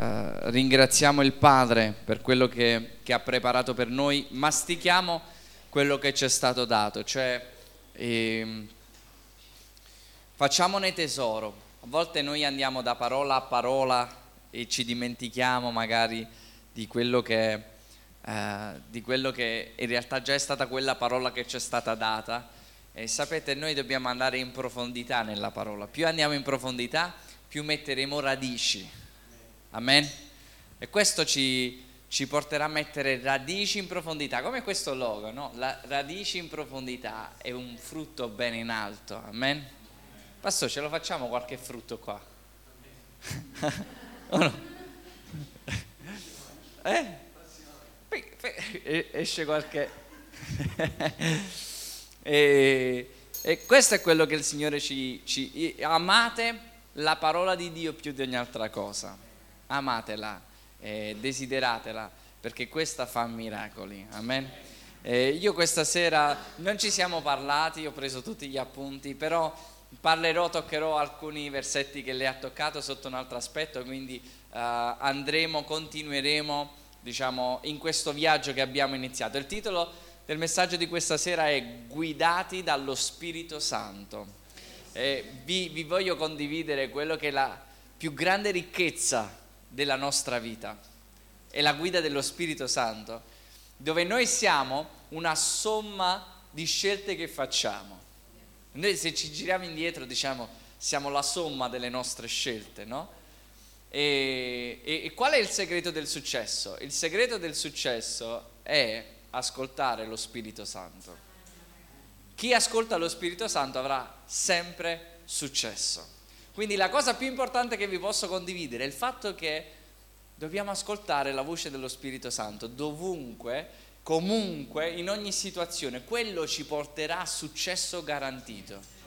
eh, ringraziamo il Padre per quello che, che, ha preparato per noi, mastichiamo quello che ci è stato dato, cioè eh, facciamone tesoro. A volte noi andiamo da parola a parola e ci dimentichiamo magari di quello che, eh, di quello che in realtà già è stata quella parola che ci è stata data. E sapete, noi dobbiamo andare in profondità nella parola. Più andiamo in profondità, più metteremo radici. Amen. E questo ci, ci porterà a mettere radici in profondità, come questo logo, no? La radici in profondità è un frutto bene in alto. Amen. Pastore, ce lo facciamo qualche frutto qua? o no? Eh? Esce qualche... e, e, questo è quello che il Signore ci, ci... Amate la parola di Dio più di ogni altra cosa. Amatela, eh, desideratela, perché questa fa miracoli. Amen. Eh, io questa sera non ci siamo parlati, ho preso tutti gli appunti, però parlerò, toccherò alcuni versetti che lei ha toccato sotto un altro aspetto, quindi eh, andremo, continueremo diciamo, in questo viaggio che abbiamo iniziato. Il titolo del messaggio di questa sera è Guidati dallo Spirito Santo. Eh, vi, vi voglio condividere quello che è la più grande ricchezza della nostra vita, è la guida dello Spirito Santo, dove noi siamo una somma di scelte che facciamo. Noi se ci giriamo indietro diciamo siamo la somma delle nostre scelte, no? E, e, e, qual è il segreto del successo? Il segreto del successo è ascoltare lo Spirito Santo. Chi ascolta lo Spirito Santo avrà sempre successo. Quindi la cosa più importante che vi posso condividere è il fatto che dobbiamo ascoltare la voce dello Spirito Santo dovunque, comunque, in ogni situazione. Quello ci porterà a successo garantito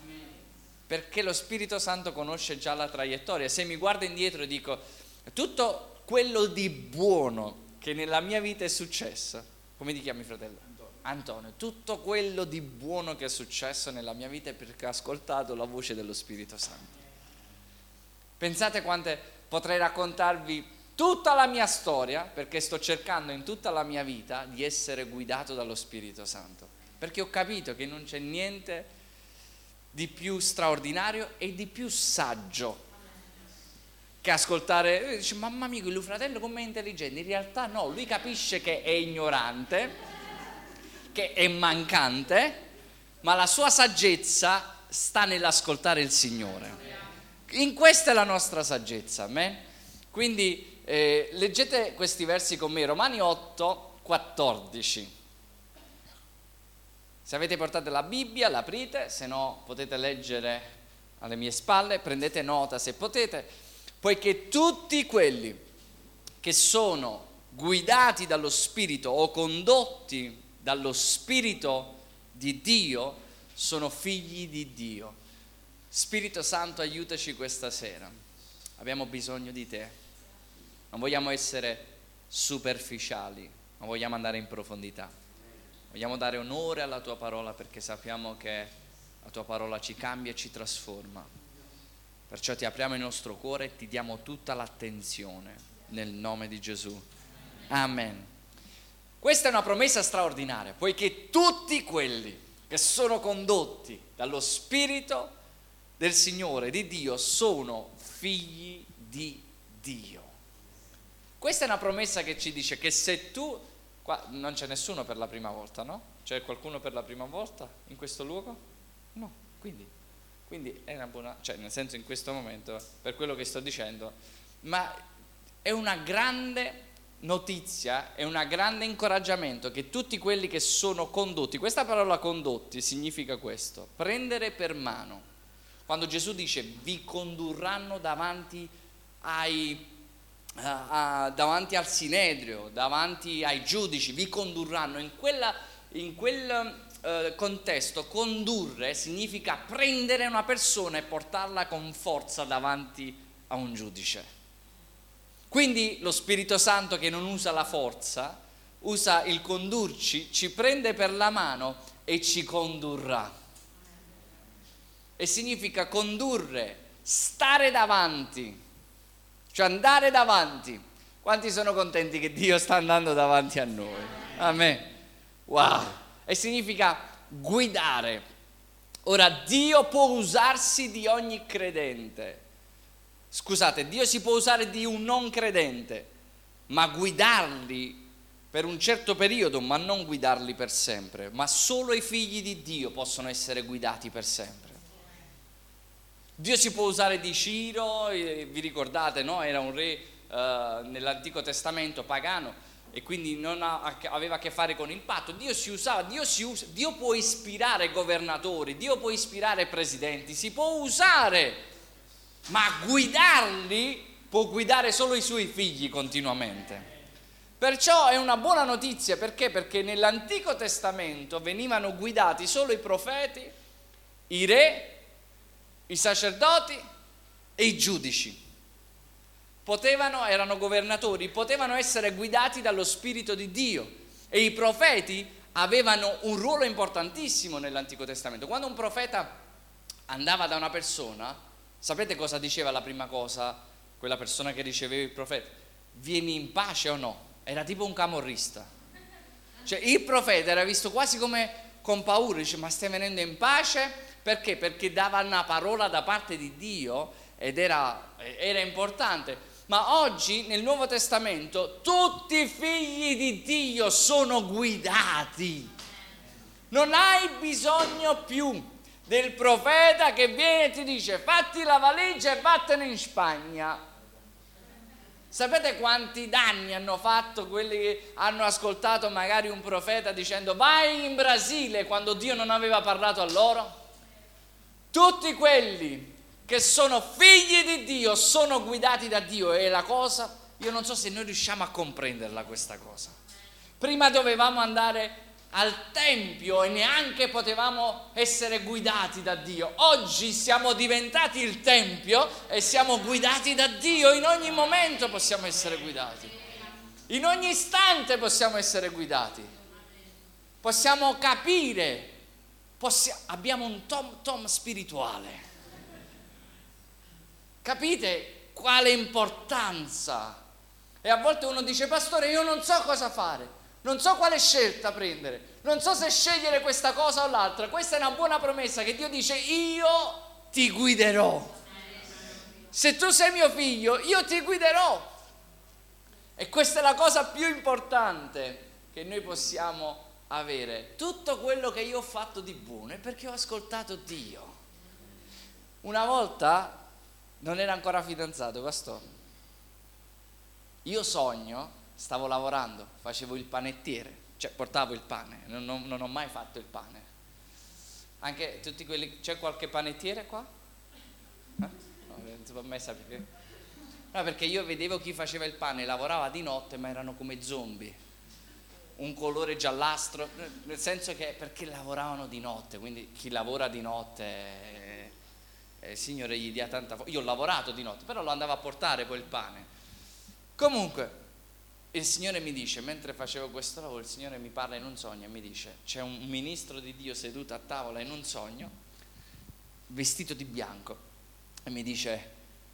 perché lo Spirito Santo conosce già la traiettoria. Se mi guardo indietro e dico tutto quello di buono che nella mia vita è successo, come ti chiami fratello? Antonio. Tutto quello di buono che è successo nella mia vita è perché ho ascoltato la voce dello Spirito Santo. Pensate quante potrei raccontarvi tutta la mia storia, perché sto cercando in tutta la mia vita di essere guidato dallo Spirito Santo, perché ho capito che non c'è niente di più straordinario e di più saggio che ascoltare, dice mamma mia, il fratello come è intelligente, in realtà no, lui capisce che è ignorante, che è mancante, ma la sua saggezza sta nell'ascoltare il Signore. In questa è la nostra saggezza, amen? Quindi eh, leggete questi versi con me, Romani 8, 14. Se avete portato la Bibbia, l'aprite, se no potete leggere alle mie spalle, prendete nota se potete, poiché tutti quelli che sono guidati dallo Spirito o condotti dallo Spirito di Dio sono figli di Dio. Spirito Santo, aiutaci questa sera. Abbiamo bisogno di te. Non vogliamo essere superficiali, ma vogliamo andare in profondità. Vogliamo dare onore alla tua parola perché sappiamo che la tua parola ci cambia e ci trasforma. Perciò ti apriamo il nostro cuore e ti diamo tutta l'attenzione nel nome di Gesù. Amen. Questa è una promessa straordinaria, poiché tutti quelli che sono condotti dallo Spirito del Signore, di Dio, sono figli di Dio. Questa è una promessa che ci dice che se tu Qua non c'è nessuno per la prima volta, no? C'è qualcuno per la prima volta in questo luogo? No, quindi, quindi è una buona, cioè nel senso in questo momento, per quello che sto dicendo, ma è una grande notizia, è un grande incoraggiamento che tutti quelli che sono condotti, questa parola condotti significa questo, prendere per mano. Quando Gesù dice vi condurranno davanti ai uh, davanti al Sinedrio, davanti ai giudici, vi condurranno. In, quella, in quel uh, contesto condurre significa prendere una persona e portarla con forza davanti a un giudice. Quindi lo Spirito Santo che non usa la forza, usa il condurci, ci prende per la mano e ci condurrà. E significa condurre, stare davanti Cioè andare davanti. Quanti sono contenti che Dio sta andando davanti a noi? Amen. Wow. E significa guidare. Ora Dio può usarsi di ogni credente. Scusate, Dio si può usare di un non credente, ma guidarli per un certo periodo, ma non guidarli per sempre, ma solo i figli di Dio possono essere guidati per sempre. Dio si può usare di Ciro, vi ricordate, no? Era un re eh, nell'Antico Testamento pagano e quindi ha, aveva a che fare con il patto. Dio si usava, Dio, si usa, Dio può ispirare governatori, Dio può ispirare presidenti, si può usare, ma guidarli può guidare solo i suoi figli continuamente. Perciò è una buona notizia perché? Perché nell'Antico Testamento venivano guidati solo i profeti, i re, i sacerdoti e i giudici. Potevano, erano governatori, potevano essere guidati dallo Spirito di Dio e i profeti avevano un ruolo importantissimo nell'Antico Testamento. Quando un profeta andava da una persona, sapete cosa diceva la prima cosa quella persona che riceveva il profeta? Vieni in pace o no? era tipo un camorrista. Cioè il profeta era visto quasi come con paura, dice ma stai venendo in pace? Perché? Perché dava una parola da parte di Dio ed era, era importante. Ma oggi nel Nuovo Testamento tutti i figli di Dio sono guidati. Non hai bisogno più del profeta che viene e ti dice fatti la valigia e vattene in Spagna Sapete quanti danni hanno fatto quelli che hanno ascoltato magari un profeta dicendo vai in Brasile quando Dio non aveva parlato a loro? Tutti quelli che sono figli di Dio sono guidati da Dio e la cosa, io non so se noi riusciamo a comprenderla questa cosa. Prima dovevamo andare al Tempio e neanche potevamo essere guidati da Dio. Oggi siamo diventati il Tempio e siamo guidati da Dio. In ogni momento possiamo essere guidati. In ogni istante possiamo essere guidati. Possiamo capire. Possiamo, abbiamo un tom tom spirituale. Capite quale importanza? E a volte uno dice, pastore, io non so cosa fare non so quale scelta prendere, non so se scegliere questa cosa o l'altra. Questa è una buona promessa che Dio dice io ti guiderò. Se tu sei mio figlio, io ti guiderò. E questa è la cosa più importante che noi possiamo avere. Tutto quello che io ho fatto di buono è perché ho ascoltato Dio. Una volta non era ancora fidanzato, pastore. Io sogno stavo lavorando, facevo il panettiere, cioè portavo il pane, non, non, non ho mai fatto il pane. Anche tutti quelli, c'è qualche panettiere qua? Eh? No, non si può mai sapere. No, perché io vedevo chi faceva il pane, lavorava di notte, ma erano come zombie. Un colore giallastro, nel senso che perché lavoravano di notte, quindi chi lavora di notte, eh, eh, il Signore gli dia tanta forza. Io ho lavorato di notte, però lo andavo a portare il pane. Comunque, il Signore mi dice, mentre facevo questo lavoro, il Signore mi parla in un sogno e mi dice, c'è un ministro di Dio seduto a tavola in un sogno, vestito di bianco, e mi dice,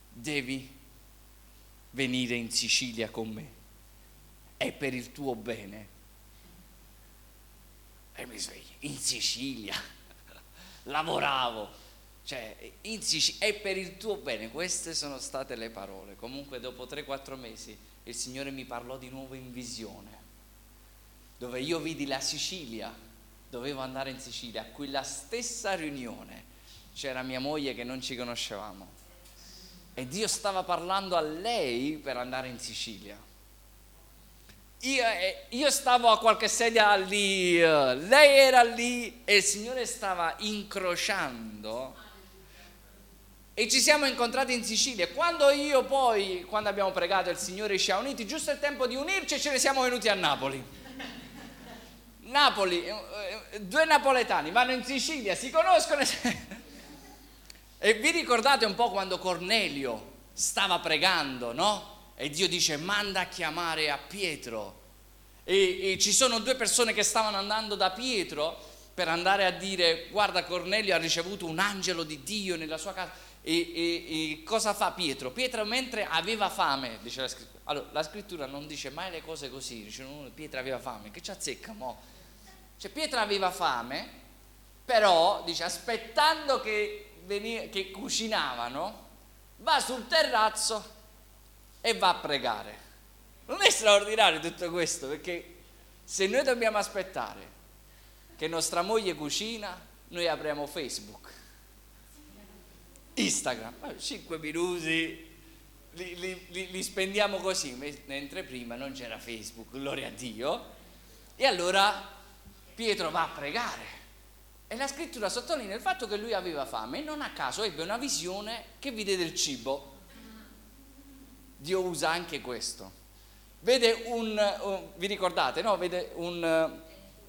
devi venire in Sicilia con me, è per il tuo bene. E mi sveglio, in Sicilia, lavoravo, cioè in Sicilia, è per il tuo bene, queste sono state le parole. Comunque dopo 3-4 mesi il Signore mi parlò di nuovo in visione, dove io vidi la Sicilia, dovevo andare in Sicilia, a quella stessa riunione c'era mia moglie che non ci conoscevamo e Dio stava parlando a lei per andare in Sicilia. Io, eh, io, stavo a qualche sedia lì, eh, lei era lì e il Signore stava incrociando e ci siamo incontrati in Sicilia. Quando io poi, quando abbiamo pregato, il Signore ci ha uniti, giusto il tempo di unirci e ce ne siamo venuti a Napoli. Napoli, eh, due napoletani vanno in Sicilia, si conoscono. e vi ricordate un po' quando Cornelio stava pregando, no? E Dio dice manda a chiamare a Pietro. E, e ci sono due persone che stavano andando da Pietro per andare a dire guarda Cornelio ha ricevuto un angelo di Dio nella sua casa E, e, e, cosa fa Pietro? Pietro mentre aveva fame, dice la scrittura. Allora, la scrittura non dice mai le cose così, dice no, Pietro aveva fame, che ci azzecca mo? Cioè Pietro aveva fame, però dice aspettando che, veni, che cucinavano, va sul terrazzo e va a pregare. Non è straordinario tutto questo, perché se noi dobbiamo aspettare che nostra moglie cucina, noi apriamo Facebook Instagram, 5 minuti li, li, li, li, spendiamo così, mentre prima non c'era Facebook, gloria a Dio. E allora Pietro va a pregare. E la scrittura sottolinea il fatto che lui aveva fame e non a caso ebbe una visione che vide del cibo. Dio usa anche questo. Vede un, vi ricordate, no? Vede un,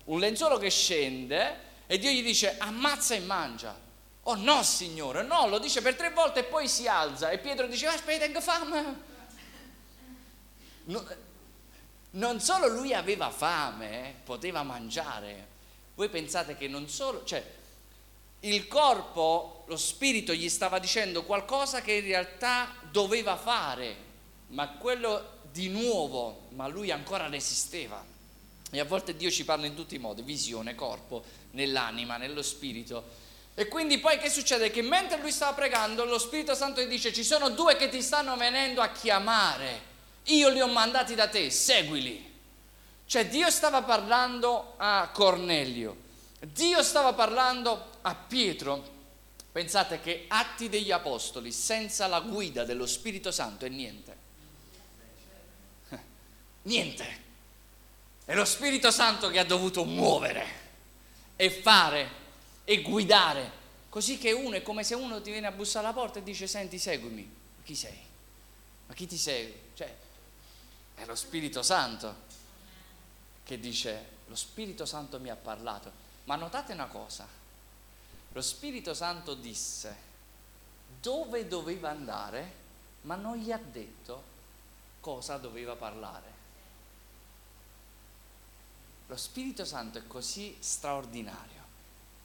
un lenzuolo che scende e Dio gli dice ammazza e mangia. Oh no, Signore, no, lo dice per tre volte e poi si alza e Pietro dice, aspetta, tengo fame. No, non solo lui aveva fame, eh, poteva mangiare. Voi pensate che non solo, cioè il corpo, lo spirito gli stava dicendo qualcosa che in realtà doveva fare, ma quello di nuovo, ma lui ancora resisteva. E a volte Dio ci parla in tutti i modi, visione, corpo, nell'anima, nello spirito. E quindi poi che succede? Che mentre lui stava pregando, lo Spirito Santo gli dice, ci sono due che ti stanno venendo a chiamare, io li ho mandati da te, seguili. Cioè Dio stava parlando a Cornelio, Dio stava parlando a Pietro. Pensate che atti degli apostoli senza la guida dello Spirito Santo è niente. Niente. È lo Spirito Santo che ha dovuto muovere e fare e guidare. Così che uno è come se uno ti viene a bussare alla porta e dice senti seguimi. Ma chi sei? Ma chi ti segue? Cioè, è lo Spirito Santo che dice lo Spirito Santo mi ha parlato. Ma notate una cosa, lo Spirito Santo disse dove doveva andare, ma non gli ha detto cosa doveva parlare. Lo Spirito Santo è così straordinario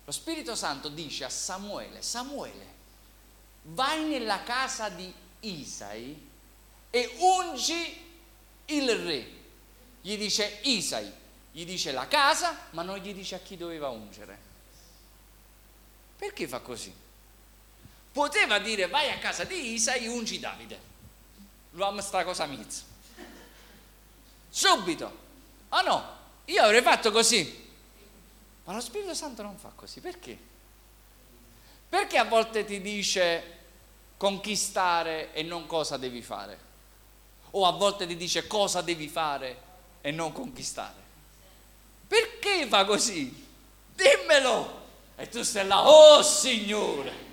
lo Spirito Santo dice a Samuele, Samuele, vai nella casa di Isai e ungi il re. Gli dice Isai, gli dice la casa, ma non gli dice a chi doveva ungere. Perché fa così? Poteva dire vai a casa di Isai e ungi Davide. L'uomo sta cosa mizza. Subito. Oh no, io avrei fatto così. Ma lo Spirito Santo non fa così, perché? Perché a volte ti dice conquistare e non cosa devi fare? O a volte ti dice cosa devi fare e non conquistare? Perché fa così? Dimmelo! E tu stai là, oh Signore!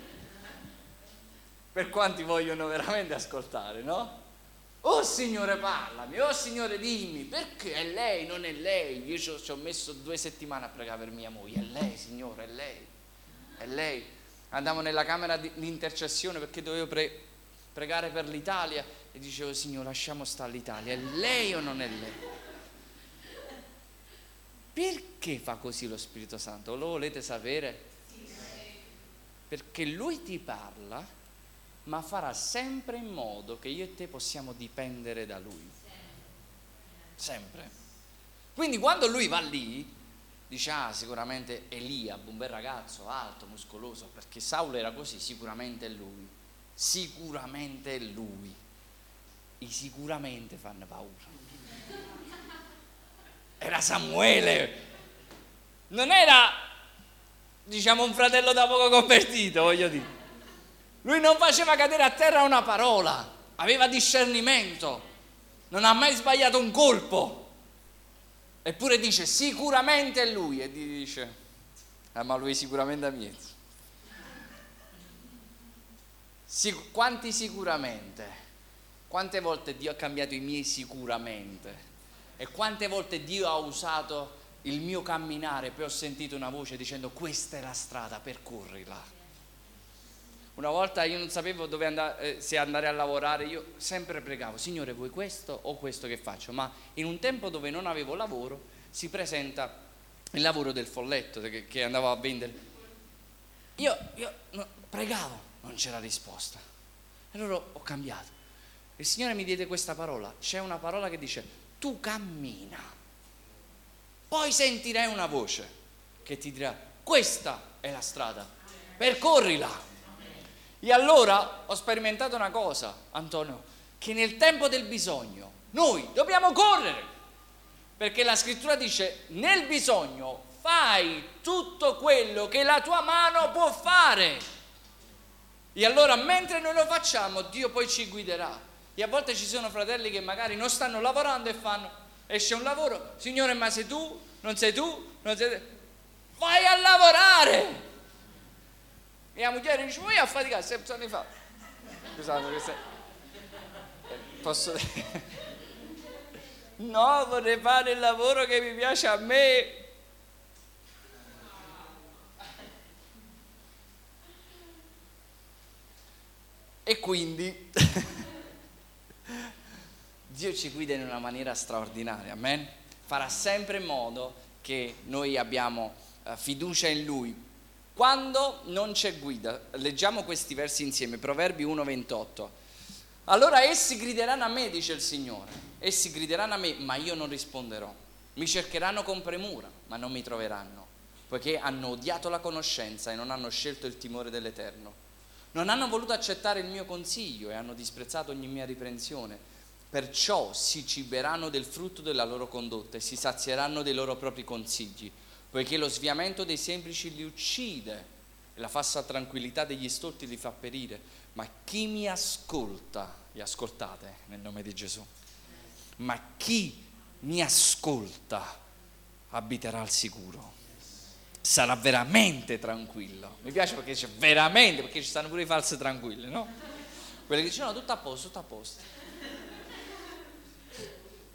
Per quanti vogliono veramente ascoltare, no? Oh Signore parlami, oh Signore dimmi, perché è lei, non è lei? Io ci ho messo due settimane a pregare per mia moglie, è lei Signore, è lei, è lei. Andavo nella camera di intercessione perché dovevo pre- pregare per l'Italia e dicevo Signore lasciamo stare l'Italia, è lei o non è lei? Perché fa così lo Spirito Santo? Lo volete sapere? Perché Lui ti parla ma farà sempre in modo che io e te possiamo dipendere da Lui. Sempre. Quindi quando lui va lì, dice, ah, sicuramente Eliab, un bel ragazzo, alto, muscoloso, perché Saulo era così, sicuramente è lui. Sicuramente è lui. I sicuramente fanno paura. Era Samuele. Non era, diciamo, un fratello da poco convertito, voglio dire. Lui non faceva cadere a terra una parola, aveva discernimento, non ha mai sbagliato un colpo. Eppure dice sicuramente è lui e dice, ah, ma lui sicuramente è mezzo. Sic- quanti sicuramente? Quante volte Dio ha cambiato i miei sicuramente? E quante volte Dio ha usato il mio camminare, poi ho sentito una voce dicendo questa è la strada, percorrila. Una volta io non sapevo dove andare, eh, se andare a lavorare, io sempre pregavo, Signore vuoi questo o questo che faccio? Ma in un tempo dove non avevo lavoro si presenta il lavoro del folletto che, che andavo a vendere. Io, io no, pregavo, non c'era risposta. Allora ho cambiato. Il Signore mi diede questa parola. C'è una parola che dice, tu cammina. Poi sentirai una voce che ti dirà, questa è la strada, percorrila. E allora ho sperimentato una cosa, Antonio, che nel tempo del bisogno noi dobbiamo correre. Perché la scrittura dice, nel bisogno fai tutto quello che la tua mano può fare. E allora mentre noi lo facciamo, Dio poi ci guiderà. E a volte ci sono fratelli che magari non stanno lavorando e fanno, esce un lavoro, Signore ma sei tu, non sei tu, non sei tu, vai a lavorare! La moglie dice, vuoi a faticare, sempre anni fa. Scusate, questa... Posso... no, vorrei fare il lavoro che mi piace a me. E quindi Dio ci guida in una maniera straordinaria, amen? Farà sempre in modo che noi abbiamo uh, fiducia in Lui. Quando non c'è guida, leggiamo questi versi insieme, Proverbi 1:28. Allora essi grideranno a me, dice il Signore, essi grideranno a me, ma io non risponderò. Mi cercheranno con premura, ma non mi troveranno, poiché hanno odiato la conoscenza e non hanno scelto il timore dell'Eterno. Non hanno voluto accettare il mio consiglio e hanno disprezzato ogni mia riprensione Perciò si ciberanno del frutto della loro condotta e si sazieranno dei loro propri consigli, poiché lo sviamento dei semplici li uccide e la falsa tranquillità degli stolti li fa perire. Ma chi mi ascolta, vi ascoltate nel nome di Gesù, ma chi mi ascolta abiterà al sicuro. Sarà veramente tranquillo. Mi piace perché c'è veramente, perché ci stanno pure i falsi tranquilli, no? Quelli che dicono no, tutto a posto, tutto a posto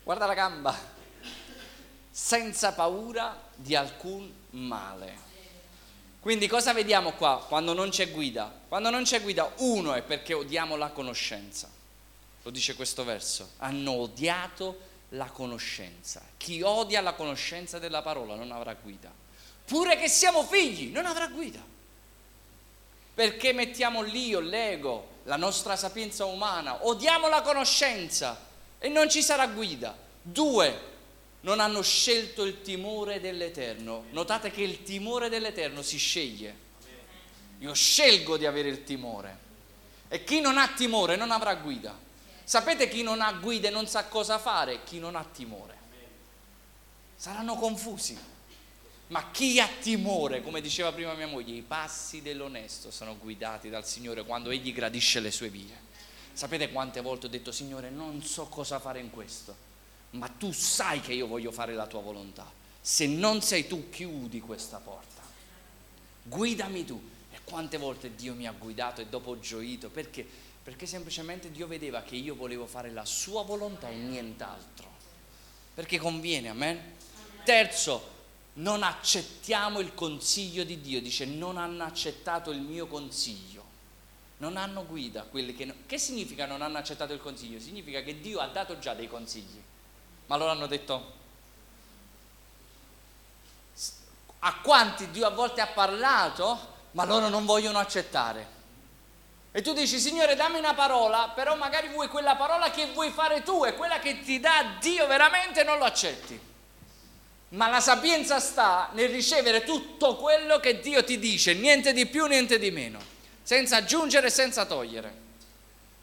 guarda la gamba, senza paura di alcun male. Quindi cosa vediamo qua quando non c'è guida? Quando non c'è guida, uno è perché odiamo la conoscenza. Lo dice questo verso. Hanno odiato la conoscenza. Chi odia la conoscenza della parola non avrà guida. Pure che siamo figli, non avrà guida. Perché mettiamo l'io, l'ego, la nostra sapienza umana, odiamo la conoscenza e non ci sarà guida. Due, non hanno scelto il timore dell'Eterno. Notate che il timore dell'Eterno si sceglie. Io scelgo di avere il timore. E chi non ha timore non avrà guida. Sapete chi non ha guida e non sa cosa fare? Chi non ha timore. Saranno confusi. Ma chi ha timore, come diceva prima mia moglie, i passi dell'onesto sono guidati dal Signore quando Egli gradisce le sue vie. Sapete quante volte ho detto, Signore, non so cosa fare in questo, ma tu sai che io voglio fare la tua volontà. Se non sei tu, chiudi questa porta. Guidami tu. E quante volte Dio mi ha guidato e dopo ho gioito. Perché? Perché semplicemente Dio vedeva che io volevo fare la sua volontà e nient'altro. Perché conviene, amen? Terzo, non accettiamo il consiglio di Dio. Dice, non hanno accettato il mio consiglio non hanno guida quelli che... No... Che significa non hanno accettato il consiglio? Significa che Dio ha dato già dei consigli, ma loro hanno detto... A quanti Dio a volte ha parlato, ma loro non vogliono accettare. E tu dici, Signore, dammi una parola, però magari vuoi quella parola che vuoi fare tu e quella che ti dà Dio veramente non lo accetti. Ma la sapienza sta nel ricevere tutto quello che Dio ti dice, niente di più, niente di meno senza aggiungere senza togliere.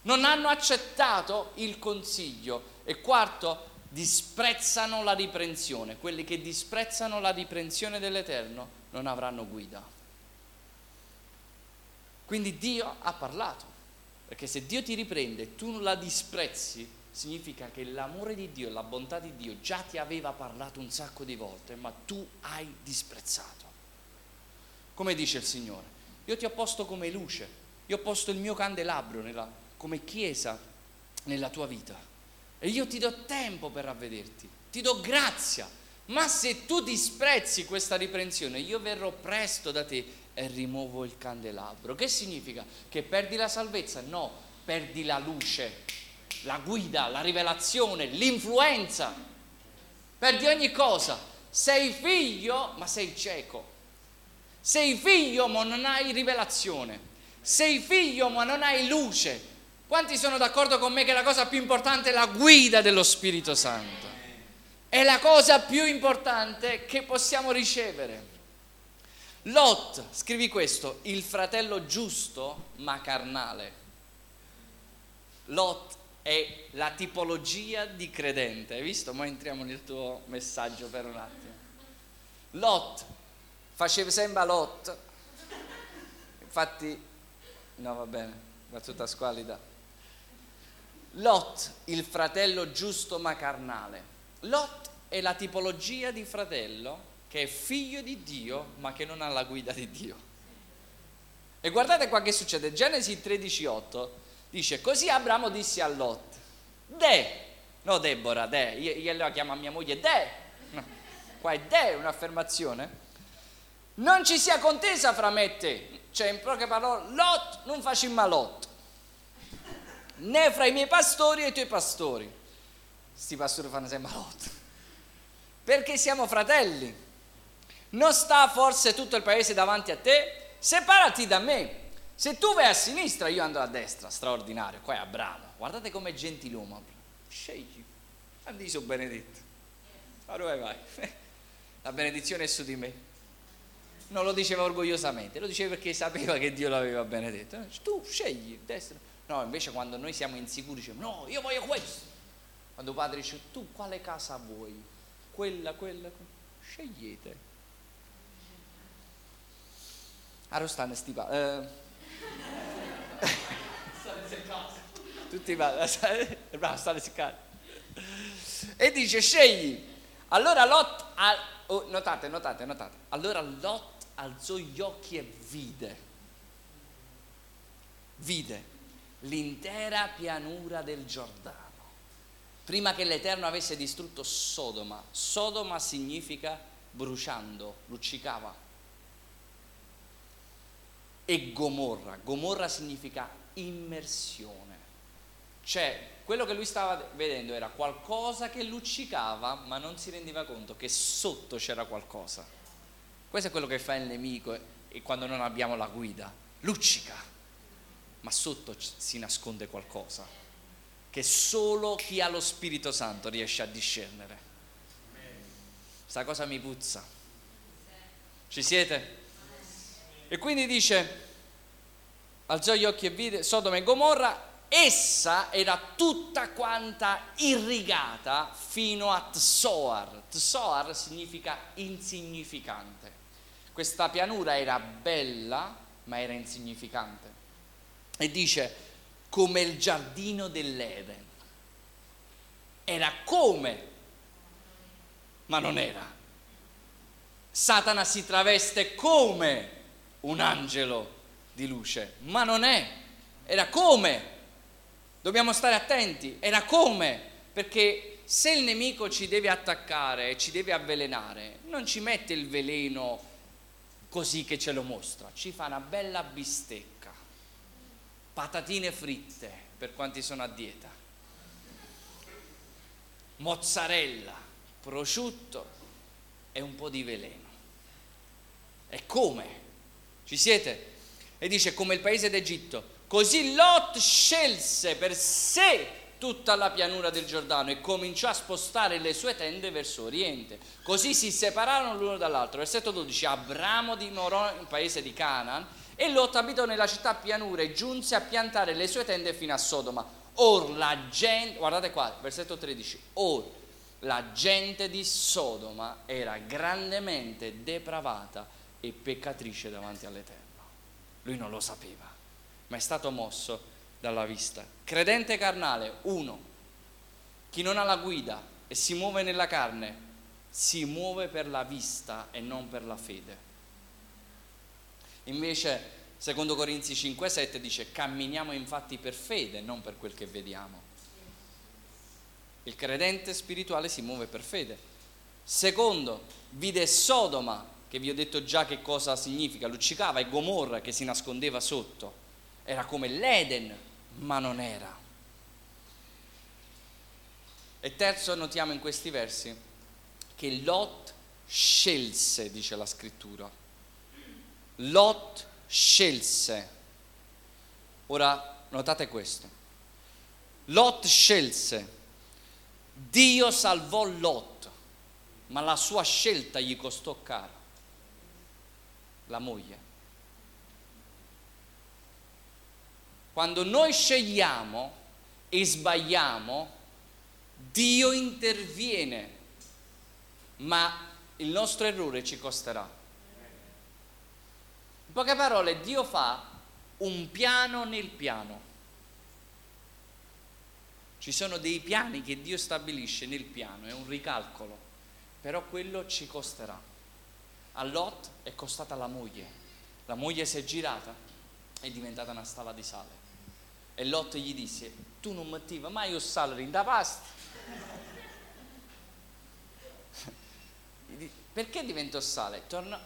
Non hanno accettato il consiglio. E quarto, disprezzano la riprensione. Quelli che disprezzano la riprensione dell'Eterno non avranno guida. Quindi Dio ha parlato. Perché se Dio ti riprende e tu la disprezzi, significa che l'amore di Dio e la bontà di Dio già ti aveva parlato un sacco di volte, ma tu hai disprezzato. Come dice il Signore, io ti ho posto come luce, io ho posto il mio candelabro nella, come chiesa nella tua vita. E io ti do tempo per ravvederti, ti do grazia. Ma se tu disprezzi questa riprensione, io verrò presto da te e rimuovo il candelabro. Che significa? Che perdi la salvezza? No, perdi la luce, la guida, la rivelazione, l'influenza. Perdi ogni cosa. Sei figlio, ma sei cieco. Sei figlio ma non hai rivelazione. Sei figlio ma non hai luce. Quanti sono d'accordo con me che la cosa più importante è la guida dello Spirito Santo? È la cosa più importante che possiamo ricevere. Lot, scrivi questo, il fratello giusto ma carnale. Lot è la tipologia di credente. Hai visto? Ma entriamo nel tuo messaggio per un attimo. Lot, faceva sembra Lot. Infatti, no va bene, battuta squalida. Lot, il fratello giusto ma carnale. Lot è la tipologia di fratello che è figlio di Dio ma che non ha la guida di Dio. E guardate qua che succede. Genesi 13:8 dice: Così Abramo disse a Lot: De, no Deborah, De, io, io la chiamo a mia moglie De, no, qua è De, un'affermazione. Non ci sia contesa fra me e te, cioè in poche parole, Lot non facciamo Lot, né fra i miei pastori e i tuoi pastori. Sti pastori fanno sempre Lot, perché siamo fratelli. Non sta forse tutto il paese davanti a te? Separati da me. Se tu vai a sinistra, io andrò a destra. Straordinario. Qua è Abramo. Guardate com'è gentiluomo. Scegli. Andi su benedetto. Ma dove vai? La benedizione è su di me. Non lo diceva orgogliosamente, lo diceva perché sapeva che Dio l'aveva benedetto. Tu scegli destra. No, invece quando noi siamo insicuri diciamo no, io voglio questo. Quando padre dice tu quale casa vuoi? Quella, quella. Scegliete. Arrostane sti pa- eh. Tutti seccati. E dice scegli. Allora Lot, oh, notate, notate, notate. Allora Lot alzò gli occhi e vide, vide l'intera pianura del Giordano. Prima che l'Eterno avesse distrutto Sodoma. Sodoma significa bruciando, luccicava e Gomorra. Gomorra significa immersione. Cioè, quello che lui stava vedendo era qualcosa che luccicava, ma non si rendeva conto che sotto c'era qualcosa. Questo è quello che fa il nemico e quando non abbiamo la guida. Luccica, ma sotto si nasconde qualcosa che solo chi ha lo Spirito Santo riesce a discernere. Questa cosa mi puzza. Ci siete? E quindi dice, alzò gli occhi e vide Sodoma e Gomorra, essa era tutta quanta irrigata fino a Tsoar. Tsoar significa insignificante. Questa pianura era bella, ma era insignificante. E dice, come il giardino dell'Eden. Era come, ma non era. Satana si traveste come un angelo di luce, ma non è, era come. Dobbiamo stare attenti, era come, perché se il nemico ci deve attaccare ci deve avvelenare, non ci mette il veleno così che ce lo mostra, ci fa una bella bistecca, patatine fritte per quanti sono a dieta, mozzarella, prosciutto e un po' di veleno. È come ci siete? E dice come il paese d'Egitto. Così Lot scelse per sé tutta la pianura del Giordano e cominciò a spostare le sue tende verso oriente. Così si separarono l'uno dall'altro. Versetto 12. Abramo dimorò nel paese di Canaan e Lot abitò nella città pianura e giunse a piantare le sue tende fino a Sodoma. Or la gente, guardate qua, versetto 13. Or la gente di Sodoma era grandemente depravata e peccatrice davanti all'Eterno. Lui non lo sapeva, ma è stato mosso dalla vista. Credente carnale, uno, chi non ha la guida e si muove nella carne, si muove per la vista e non per la fede. Invece, secondo Corinzi 5,7 dice, camminiamo infatti per fede, non per quel che vediamo. Il credente spirituale si muove per fede. Secondo, vide Sodoma che vi ho detto già che cosa significa, luccicava, e Gomorra che si nascondeva sotto. Era come l'Eden, ma non era. E terzo notiamo in questi versi che Lot scelse, dice la scrittura. Lot scelse. Ora notate questo. Lot scelse, Dio salvò Lot, ma la sua scelta gli costò caro, la moglie. Quando noi scegliamo e sbagliamo, Dio interviene, ma il nostro errore ci costerà. Poche parole, Dio fa un piano nel piano. Ci sono dei piani che Dio stabilisce nel piano, è un ricalcolo, però quello ci costerà. A Lot è costata la moglie, la moglie si è girata, è diventata una stalla di sale. E Lot gli disse, tu non mettevi mai il sale in da pasta. Perché diventò sale? Tornò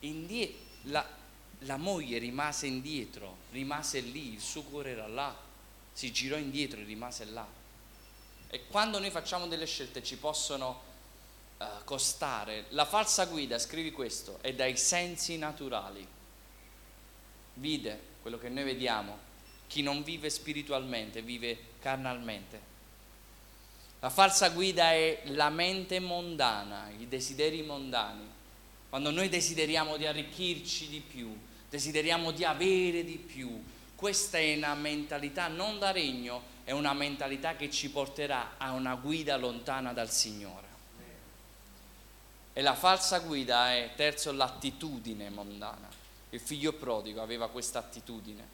indietro, la moglie rimase indietro, rimase lì, il suo cuore era là si girò indietro e rimase là. E quando noi facciamo delle scelte ci possono uh, costare. La falsa guida, scrivi questo, è dai sensi naturali. Vide quello che noi vediamo. Chi non vive spiritualmente vive carnalmente. La falsa guida è la mente mondana, i desideri mondani. Quando noi desideriamo di arricchirci di più, desideriamo di avere di più, questa è una mentalità non da regno, è una mentalità che ci porterà a una guida lontana dal Signore. E la falsa guida è, terzo, l'attitudine mondana. Il figlio prodigo aveva questa attitudine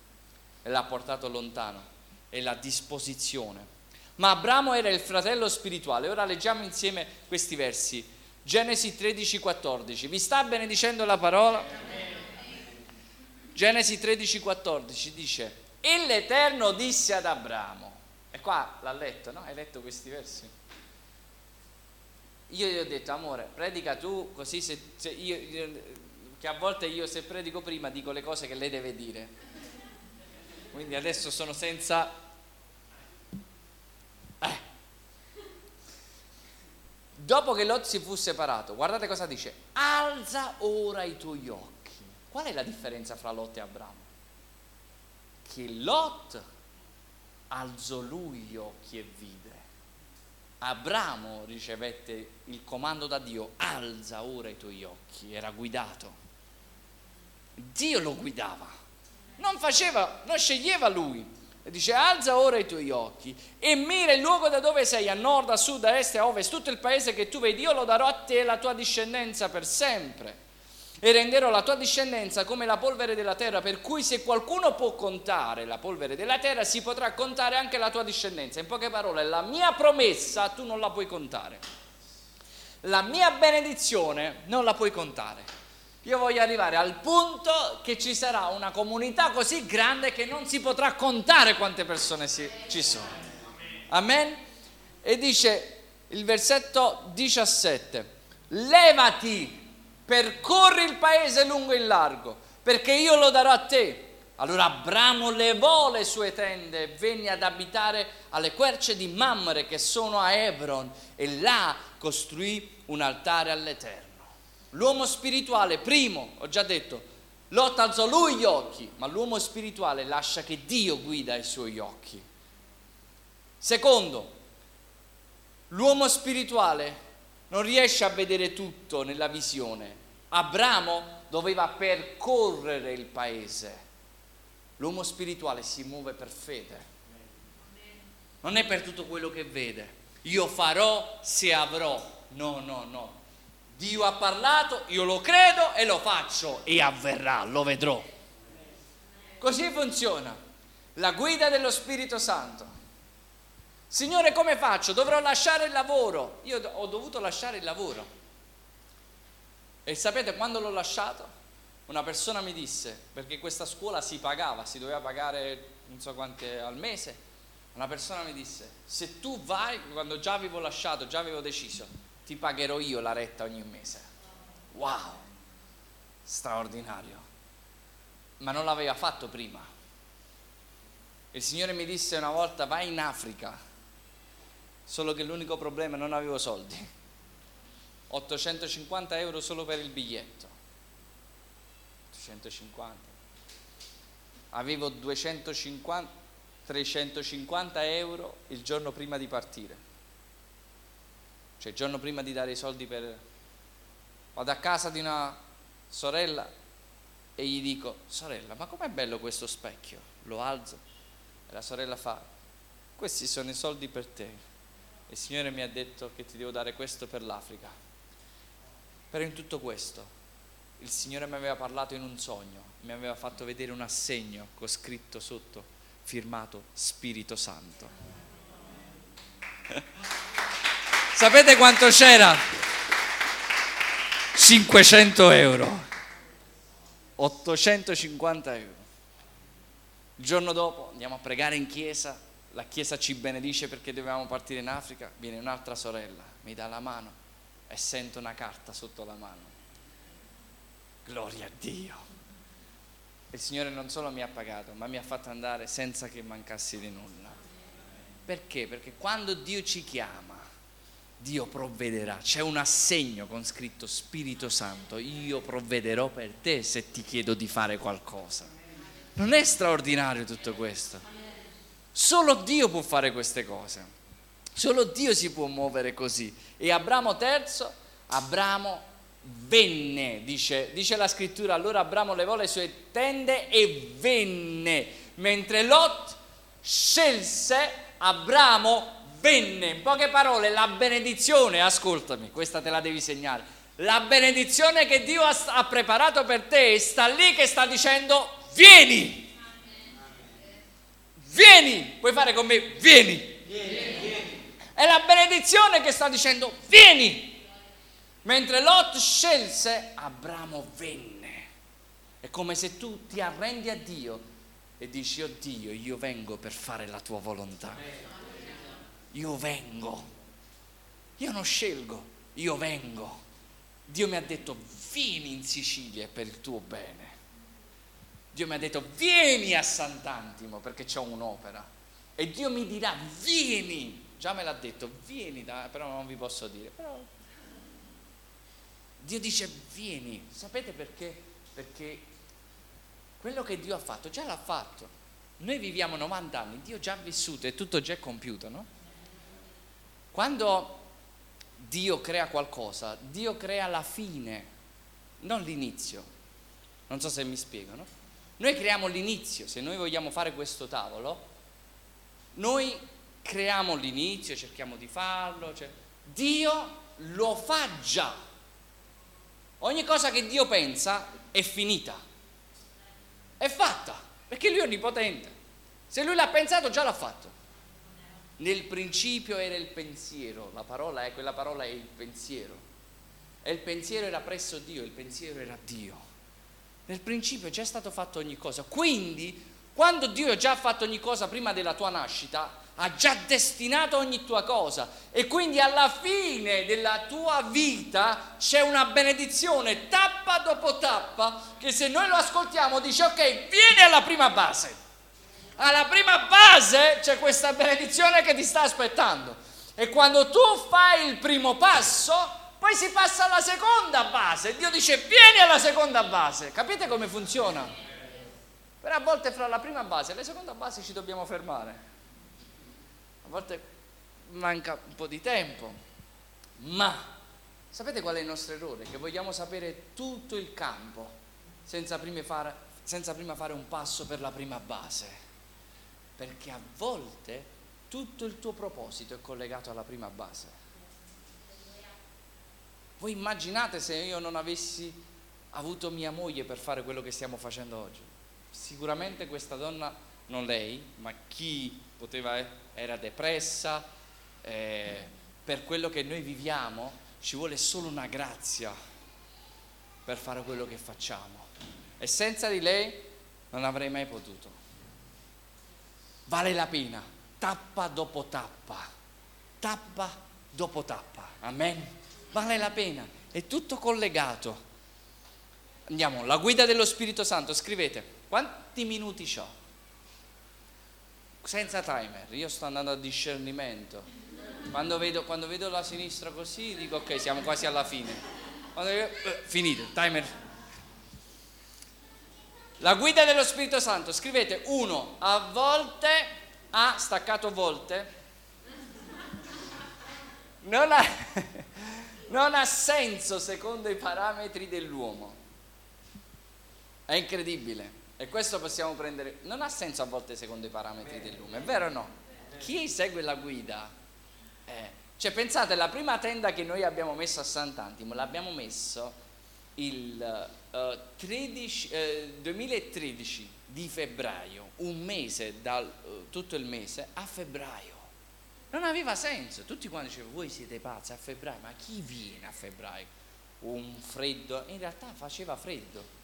e l'ha portato lontano, è la disposizione. Ma Abramo era il fratello spirituale. Ora leggiamo insieme questi versi. Genesi 13, 14. Vi sta benedicendo la parola? Genesi 13, 14 dice, e l'Eterno disse ad Abramo, e qua l'ha letto, no? Hai letto questi versi? Io gli ho detto, amore, predica tu, così se, se io, io, che a volte io se predico prima dico le cose che lei deve dire. Quindi adesso sono senza... Eh. Dopo che Lot si fu separato, guardate cosa dice, alza ora i tuoi occhi Qual è la differenza fra Lot e Abramo? Che Lot alzò lui gli occhi e vide. Abramo ricevette il comando da Dio, alza ora i tuoi occhi, era guidato. Dio lo guidava, non faceva, non sceglieva lui. E dice alza ora i tuoi occhi e mira il luogo da dove sei, a nord, a sud, a est, a ovest, tutto il paese che tu vedi, io lo darò a te e alla tua discendenza per sempre e renderò la tua discendenza come la polvere della terra, per cui se qualcuno può contare la polvere della terra, si potrà contare anche la tua discendenza. In poche parole, la mia promessa tu non la puoi contare. La mia benedizione non la puoi contare. Io voglio arrivare al punto che ci sarà una comunità così grande che non si potrà contare quante persone si, ci sono. Amen? E dice il versetto 17, levati percorri il paese lungo e largo, perché io lo darò a te. Allora Abramo levò le sue tende e venne ad abitare alle querce di Mamre che sono a Hebron e là costruì un altare all'Eterno. L'uomo spirituale, primo, ho già detto, Lot alzò lui gli occhi, ma l'uomo spirituale lascia che Dio guida i suoi occhi. Secondo, l'uomo spirituale non riesce a vedere tutto nella visione. Abramo doveva percorrere il paese. L'uomo spirituale si muove per fede. Non è per tutto quello che vede. Io farò se avrò. No, no, no. Dio ha parlato, io lo credo e lo faccio e avverrà, lo vedrò. Così funziona la guida dello Spirito Santo. Signore, come faccio? Dovrò lasciare il lavoro. Io ho dovuto lasciare il lavoro. E sapete quando l'ho lasciato? Una persona mi disse, perché questa scuola si pagava, si doveva pagare non so quante al mese. Una persona mi disse, se tu vai, quando già avevo lasciato, già avevo deciso, ti pagherò io la retta ogni mese. Wow, straordinario. Ma non l'aveva fatto prima. Il Signore mi disse una volta, vai in Africa solo che l'unico problema è non avevo soldi. 850 euro solo per il biglietto. 850. avevo 250, 350 euro il giorno prima di partire. Cioè il giorno prima di dare i soldi per... Vado a casa di una sorella e gli dico, sorella, ma com'è bello questo specchio? Lo alzo e la sorella fa, questi sono i soldi per te. Il Signore mi ha detto che ti devo dare questo per l'Africa. Però in tutto questo il Signore mi aveva parlato in un sogno, mi aveva fatto vedere un assegno con scritto sotto, firmato Spirito Santo. Sapete quanto c'era? 500 euro. 850 euro. Il giorno dopo andiamo a pregare in chiesa, la chiesa ci benedice perché dovevamo partire in Africa, viene un'altra sorella, mi dà la mano e sento una carta sotto la mano. Gloria a Dio. Il Signore non solo mi ha pagato, ma mi ha fatto andare senza che mancassi di nulla. Perché? Perché quando Dio ci chiama, Dio provvederà. C'è un assegno con scritto Spirito Santo, io provvederò per te se ti chiedo di fare qualcosa. Non è straordinario tutto questo. Solo Dio può fare queste cose. Solo Dio si può muovere così. E Abramo terzo, Abramo venne, dice, dice la scrittura, allora Abramo levò le sue tende e venne, mentre Lot scelse, Abramo venne. In poche parole, la benedizione, ascoltami, questa te la devi segnare, la benedizione che Dio ha, ha preparato per te sta lì che sta dicendo vieni. Vieni, puoi fare con me, vieni. vieni. È la benedizione che sta dicendo vieni. Mentre Lot scelse, Abramo venne. È come se tu ti arrendi a Dio e dici, oh Dio, io vengo per fare la tua volontà. Io vengo. Io non scelgo, io vengo. Dio mi ha detto, vieni in Sicilia per il tuo bene. Dio mi ha detto, vieni a Sant'Antimo perché c'è un'opera. E Dio mi dirà, vieni. Già me l'ha detto, vieni, da, però non vi posso dire. Però Dio dice vieni, sapete perché? Perché quello che Dio ha fatto già l'ha fatto. Noi viviamo 90 anni, Dio già ha vissuto e tutto già è compiuto, no? Quando Dio crea qualcosa, Dio crea la fine, non l'inizio. Non so se mi spiego, no? Noi creiamo l'inizio, se noi vogliamo fare questo tavolo, noi creiamo l'inizio, cerchiamo di farlo, cioè, Dio lo fa già Ogni cosa che Dio pensa è finita, è fatta, perché Lui è onnipotente. Se Lui l'ha pensato, già l'ha fatto. Nel principio era il pensiero, la parola è, quella parola è il pensiero. E il pensiero era presso Dio, il pensiero era Dio. Nel principio è già stato fatto ogni cosa. Quindi, quando Dio ha già fatto ogni cosa prima della tua nascita, ha già destinato ogni tua cosa. E quindi alla fine della tua vita c'è una benedizione tappa dopo tappa che se noi lo ascoltiamo dice ok vieni alla prima base. Alla prima base c'è questa benedizione che ti sta aspettando. E quando tu fai il primo passo poi si passa alla seconda base. Dio dice vieni alla seconda base. Capite come funziona? però a volte fra la prima base e la seconda base ci dobbiamo fermare volte manca un po' di tempo, ma sapete qual è il nostro errore? Che vogliamo sapere tutto il campo senza prima fare, senza prima fare un passo per la prima base, perché a volte tutto il tuo proposito è collegato alla prima base. Voi immaginate se io non avessi avuto mia moglie per fare quello che stiamo facendo oggi? Sicuramente questa donna, non lei, ma chi poteva, era depressa, eh, per quello che noi viviamo ci vuole solo una grazia per fare quello che facciamo. E senza di lei non avrei mai potuto. Vale la pena, tappa dopo tappa, tappa dopo tappa. Amen. Vale la pena, è tutto collegato. Andiamo, la guida dello Spirito Santo, scrivete, quanti minuti ho? Senza timer, io sto andando a discernimento. Quando vedo, quando vedo la sinistra così dico ok, siamo quasi alla fine. Vedo, eh, finito, timer. La guida dello Spirito Santo, scrivete uno, a volte, ha staccato volte, non ha, non ha senso secondo i parametri dell'uomo. È incredibile. E questo possiamo prendere, non ha senso a volte secondo i parametri dell'uomo, è vero o no? Chi segue la guida, eh, cioè pensate, la prima tenda che noi abbiamo messo a Sant'Antimo, l'abbiamo messo il uh, 13, eh, 2013 di febbraio, un mese, dal, uh, tutto il mese, a febbraio. Non aveva senso, tutti quanti dicevano voi siete pazzi a febbraio, ma chi viene a febbraio? Un freddo, in realtà faceva freddo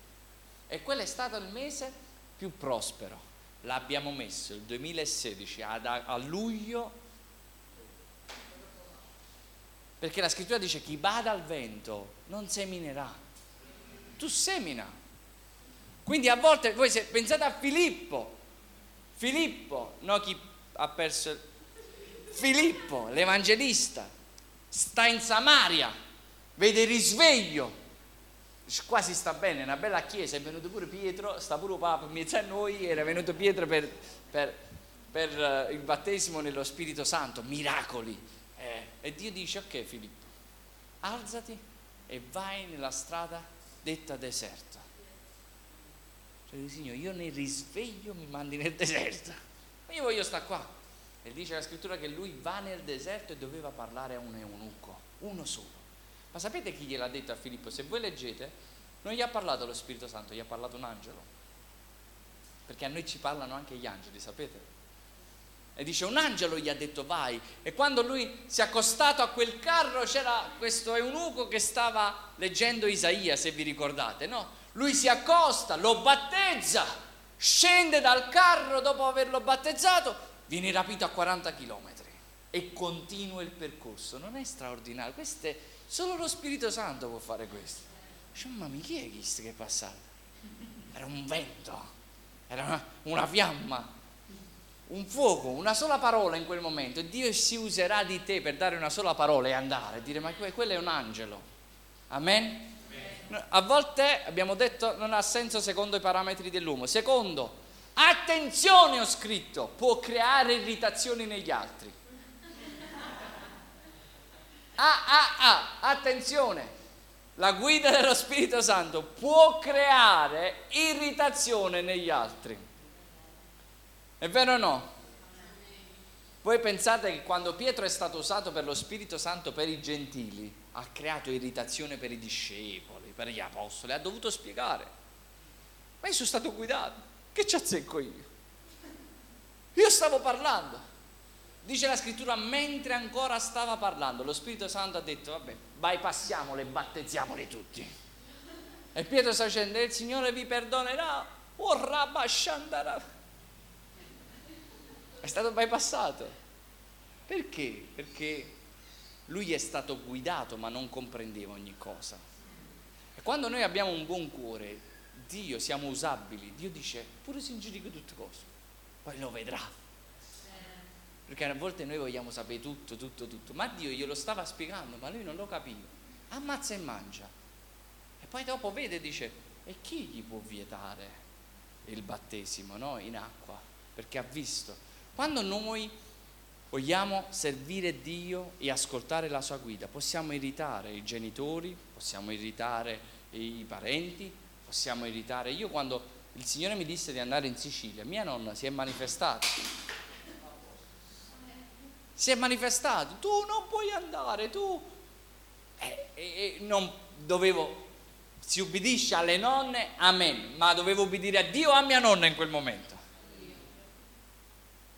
e quello è stato il mese più prospero. L'abbiamo messo il 2016 ad, a luglio perché la scrittura dice chi bada al vento non seminerà. Tu semina. Quindi a volte voi se, pensate a Filippo. Filippo, no chi ha perso Filippo, l'evangelista, sta in Samaria, vede il risveglio, qua si sta bene, è una bella chiesa, è venuto pure Pietro, sta pure Papa, in mezzo a noi era venuto Pietro per, per, per uh, il battesimo nello Spirito Santo, miracoli. Eh, e Dio dice, ok Filippo, alzati e vai nella strada detta deserto. Cioè, Signore, io nel risveglio mi mandi nel deserto, ma io voglio stare qua. E dice la scrittura che lui va nel deserto e doveva parlare a un eunuco, uno solo. Ma sapete chi gliel'ha detto a Filippo? Se voi leggete, non gli ha parlato lo Spirito Santo, gli ha parlato un angelo. Perché a noi ci parlano anche gli angeli, sapete? E dice un angelo gli ha detto vai. E quando lui si è accostato a quel carro c'era questo eunuco che stava leggendo Isaia, se vi ricordate, no? Lui si accosta, lo battezza, scende dal carro dopo averlo battezzato, viene rapito a 40 km e continua il percorso. Non è straordinario, queste Solo lo Spirito Santo può fare questo. Dice, mia, chi è questo che è passato? Era un vento, era una, una fiamma, un fuoco, una sola parola in quel momento. Dio si userà di te per dare una sola parola e andare, dire ma quello è un angelo. Amen? A volte abbiamo detto non ha senso secondo i parametri dell'uomo. Secondo, attenzione ho scritto, può creare irritazioni negli altri. Ah, ah, ah, attenzione, la guida dello Spirito Santo può creare irritazione negli altri. È vero o no? Voi pensate che quando Pietro è stato usato per lo Spirito Santo per i gentili, ha creato irritazione per i discepoli, per gli apostoli, ha dovuto spiegare. Ma io sono stato guidato, che ci azzecco io? Io stavo parlando. Dice la scrittura, mentre ancora stava parlando, lo Spirito Santo ha detto, vabbè, bypassiamole e battezziamoli tutti. E Pietro sta dicendo, il Signore vi perdonerà, oh rabasciandarà. È stato bypassato. Perché? Perché lui è stato guidato ma non comprendeva ogni cosa. E quando noi abbiamo un buon cuore, Dio, siamo usabili, Dio dice, pure se ingiudico tutte cose, poi lo vedrà perché a volte noi vogliamo sapere tutto, tutto, tutto, ma Dio glielo stava spiegando, ma lui non lo capiva. Ammazza e mangia. E poi dopo vede e dice, e chi gli può vietare il battesimo no? in acqua? Perché ha visto. Quando noi vogliamo servire Dio e ascoltare la sua guida, possiamo irritare i genitori, possiamo irritare i parenti, possiamo irritare... Io quando il Signore mi disse di andare in Sicilia, mia nonna si è manifestata si è manifestato, tu non puoi andare, tu... Eh, eh, non dovevo, si ubbidisce alle nonne, amen, ma dovevo ubbidire a Dio a mia nonna in quel momento.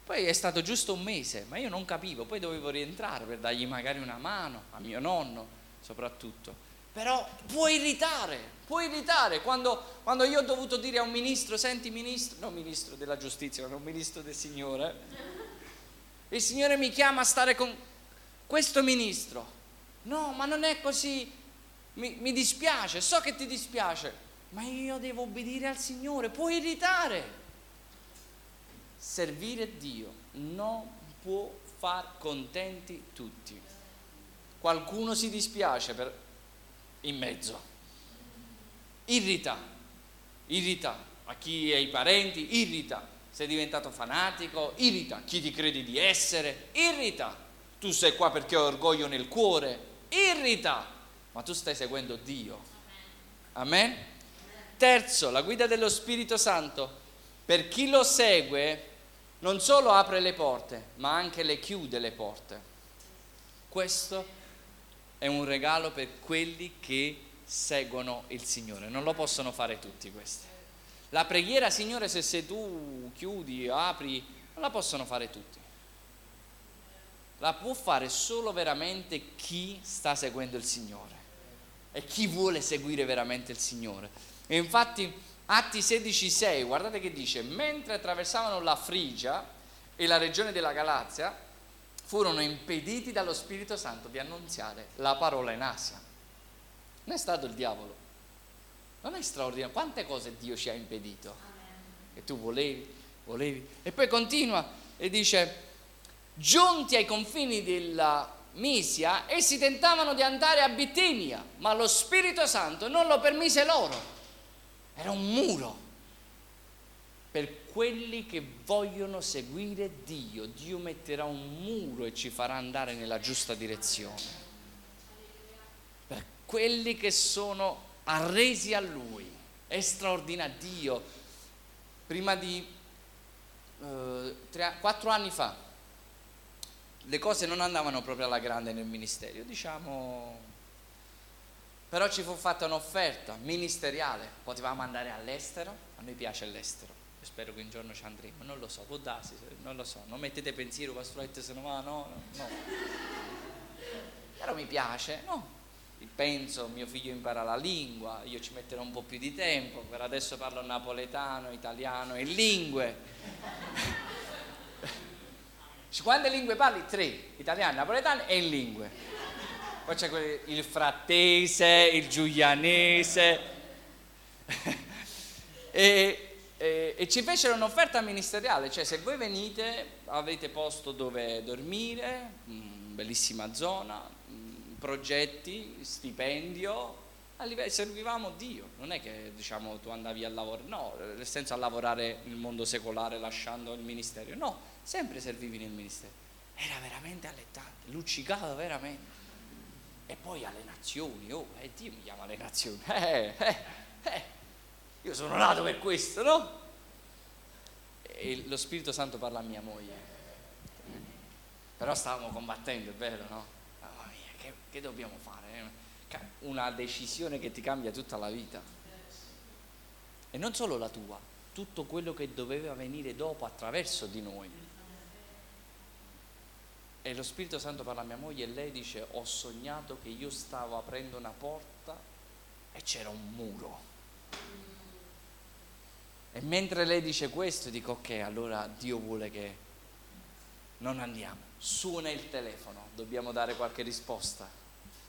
Poi è stato giusto un mese, ma io non capivo, poi dovevo rientrare per dargli magari una mano, a mio nonno soprattutto. Però può irritare, può irritare. Quando, quando io ho dovuto dire a un ministro, senti ministro, non ministro della giustizia, ma un ministro del Signore, il Signore mi chiama a stare con questo ministro. No, ma non è così. Mi, mi dispiace, so che ti dispiace, ma io devo obbedire al Signore. Può irritare. Servire Dio non può far contenti tutti. Qualcuno si dispiace per, in mezzo. Irrita, irrita. a chi è i parenti, irrita. Sei diventato fanatico, irrita. Chi ti credi di essere, irrita. Tu sei qua perché hai orgoglio nel cuore, irrita. Ma tu stai seguendo Dio. Amen? Terzo, la guida dello Spirito Santo. Per chi lo segue, non solo apre le porte, ma anche le chiude le porte. Questo è un regalo per quelli che seguono il Signore. Non lo possono fare tutti questi. La preghiera, Signore, se sei tu chiudi, apri, non la possono fare tutti. La può fare solo veramente chi sta seguendo il Signore e chi vuole seguire veramente il Signore. E infatti Atti 16,6, guardate che dice, mentre attraversavano la Frigia e la regione della Galazia, furono impediti dallo Spirito Santo di annunziare la parola in Asia. Non è stato il diavolo. Non è straordinario. Quante cose Dio ci ha impedito? E tu volevi, volevi. E poi continua e dice, giunti ai confini della Misia, essi tentavano di andare a Bitinia, ma lo Spirito Santo non lo permise loro. Era un muro per quelli che vogliono seguire Dio, Dio metterà un muro e ci farà andare nella giusta direzione. Per quelli che sono arresi a Lui, è straordinario. Dio, prima di eh, tre, quattro anni fa, le cose non andavano proprio alla grande nel ministero, diciamo, però ci fu fatta un'offerta ministeriale, potevamo andare all'estero, a noi piace l'estero spero che un giorno ci andremo, non lo so, può darsi, non lo so, non mettete pensiero, pastrette se no va, no, no. Però mi piace, no? Penso, mio figlio impara la lingua, io ci metterò un po' più di tempo, per adesso parlo napoletano, italiano e lingue. Quante lingue parli? Tre, italiano, napoletano e lingue. Poi c'è il frattese, il giulianese. e e, e ci fecero un'offerta ministeriale, cioè se voi venite avete posto dove dormire, mh, bellissima zona, progetti, stipendio, livello, servivamo Dio, non è che diciamo tu andavi a lavorare, no, nel senso a lavorare nel mondo secolare lasciando il ministero, no, sempre servivi nel ministero. Era veramente allettante, luccicava veramente. E poi alle nazioni, oh, eh, Dio mi chiama alle nazioni, eh, eh, eh. Io sono nato per questo, no? E lo Spirito Santo parla a mia moglie. Però stavamo combattendo, è vero, no? Che dobbiamo fare? Una decisione che ti cambia tutta la vita. E non solo la tua, tutto quello che doveva venire dopo attraverso di noi. E lo Spirito Santo parla a mia moglie e lei dice ho sognato che io stavo aprendo una porta e c'era un muro e mentre lei dice questo, dico ok, allora Dio vuole che non andiamo. Suona il telefono, dobbiamo dare qualche risposta.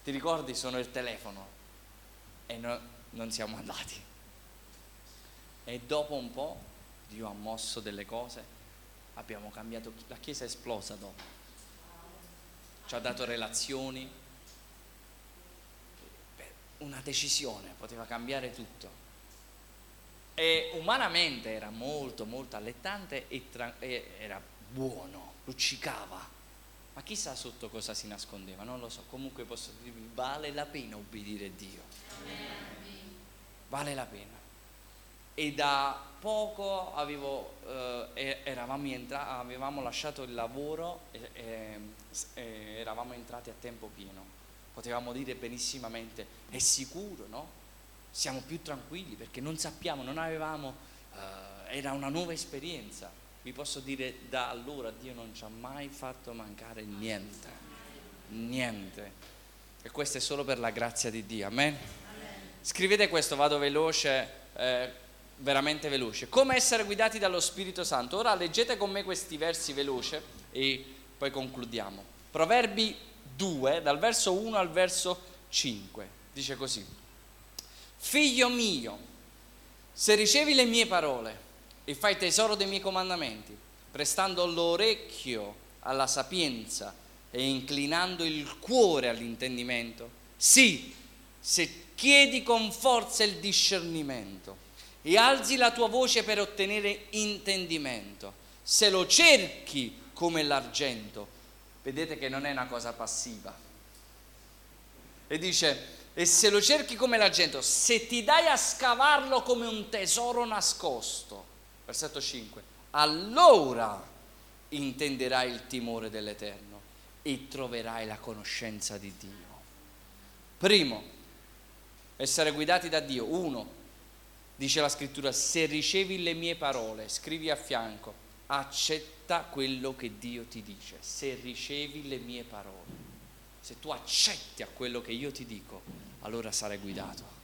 Ti ricordi? Suona il telefono. E no, non siamo andati. E dopo un po' Dio ha mosso delle cose, abbiamo cambiato, la Chiesa è esplosa dopo. Ci ha dato relazioni, una decisione, poteva cambiare tutto. E umanamente era molto molto allettante e, tra- e era buono, luccicava. Ma chissà sotto cosa si nascondeva, non lo so. Comunque posso dirvi, vale la pena obbedire Dio. Vale la pena. E da poco avevo, eh, entra- avevamo lasciato il lavoro e, e, e eravamo entrati a tempo pieno. Potevamo dire benissimamente, è sicuro, no? siamo più tranquilli perché non sappiamo, non avevamo, eh, era una nuova esperienza. Vi posso dire da allora Dio non ci ha mai fatto mancare niente, niente. E questo è solo per la grazia di Dio, amen? Scrivete questo, vado veloce, eh, veramente veloce. Come essere guidati dallo Spirito Santo? Ora leggete con me questi versi veloce e poi concludiamo. Proverbi 2, dal verso 1 al verso 5, dice così. Figlio mio, se ricevi le mie parole e fai tesoro dei miei comandamenti, prestando l'orecchio alla sapienza e inclinando il cuore all'intendimento, sì, se chiedi con forza il discernimento e alzi la tua voce per ottenere intendimento. Se lo cerchi come l'argento, vedete che non è una cosa passiva. E dice, e se lo cerchi come l'argento, se ti dai a scavarlo come un tesoro nascosto, versetto 5, allora intenderai il timore dell'Eterno e troverai la conoscenza di Dio. Primo, essere guidati da Dio. Uno, dice la scrittura, se ricevi le mie parole, scrivi a fianco, accetta quello che Dio ti dice. Se ricevi le mie parole, se tu accetti a quello che io ti dico, allora sarai guidato.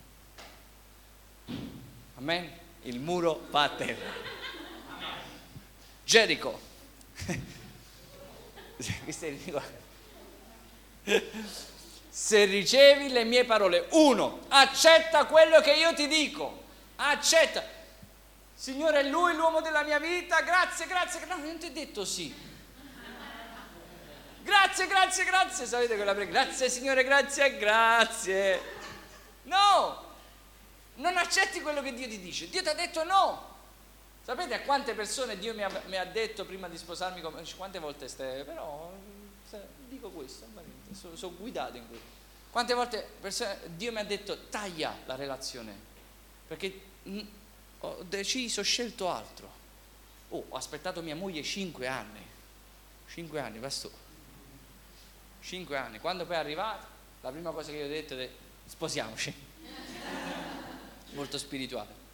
Amen? Il muro va a terra. Gerico. Se ricevi le mie parole, uno, accetta quello che io ti dico, accetta. Signore, è lui l'uomo della mia vita, grazie, grazie. No, non ti ho detto sì. Grazie, grazie, grazie. Sapete quella preghiera? Grazie Signore, grazie, grazie. No, non accetti quello che Dio ti dice. Dio ti ha detto no. Sapete a quante persone Dio mi ha, mi ha detto prima di sposarmi, quante volte stai, però dico questo, sono, sono guidato in questo. Quante volte persone, Dio mi ha detto taglia la relazione, perché ho deciso, ho scelto altro. Oh, ho aspettato mia moglie cinque anni, cinque anni, pastore, cinque anni. Quando poi è arrivata, la prima cosa che io ho detto è sposiamoci, molto spirituale.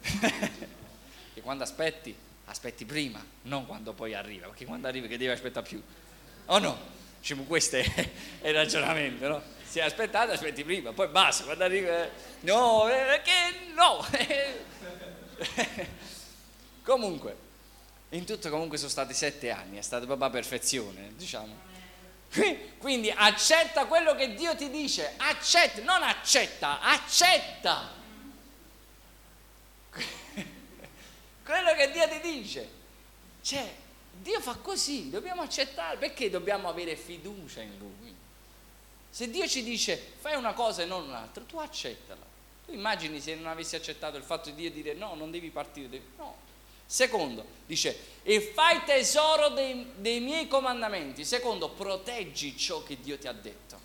che quando aspetti, aspetti prima, non quando poi arriva, perché quando arriva che devi aspettare più. O oh no? Diciamo, questo è, è, il ragionamento, no? Se aspettate, aspetti prima, poi basta, quando arriva... Eh, no, perché no! comunque, in tutto comunque sono stati sette anni, è stata proprio perfezione, diciamo. Quindi accetta quello che Dio ti dice, accetta, non accetta, accetta quello che Dio ti dice. Cioè, Dio fa così, dobbiamo accettare, perché dobbiamo avere fiducia in Lui? Se Dio ci dice fai una cosa e non un'altra, tu accettala. Tu immagini se non avessi accettato il fatto di Dio dire no, non devi partire, devi... no. Secondo, dice, e fai tesoro dei, dei miei comandamenti. Secondo, proteggi ciò che Dio ti ha detto.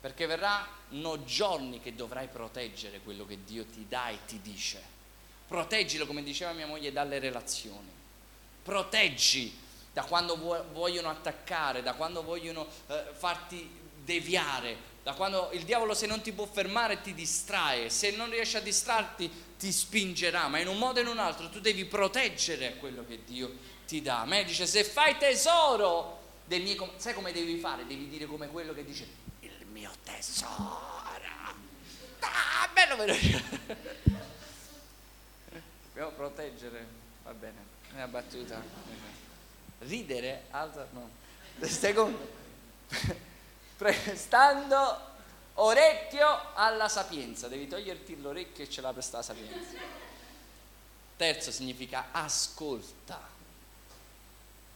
Perché verranno giorni che dovrai proteggere quello che Dio ti dà e ti dice proteggilo, come diceva mia moglie, dalle relazioni. Proteggi da quando vogliono attaccare, da quando vogliono eh, farti deviare, da quando il diavolo se non ti può fermare ti distrae, se non riesce a distrarti ti spingerà, ma in un modo o in un altro tu devi proteggere quello che Dio ti dà. A me dice se fai tesoro del mio... Sai come devi fare? Devi dire come quello che dice il mio tesoro. Ah, bello, bello dobbiamo proteggere, va bene, è una battuta. Ridere, alza, no. Secondo, prestando orecchio alla sapienza, devi toglierti l'orecchio e ce l'ha presta la sapienza. Terzo significa ascolta.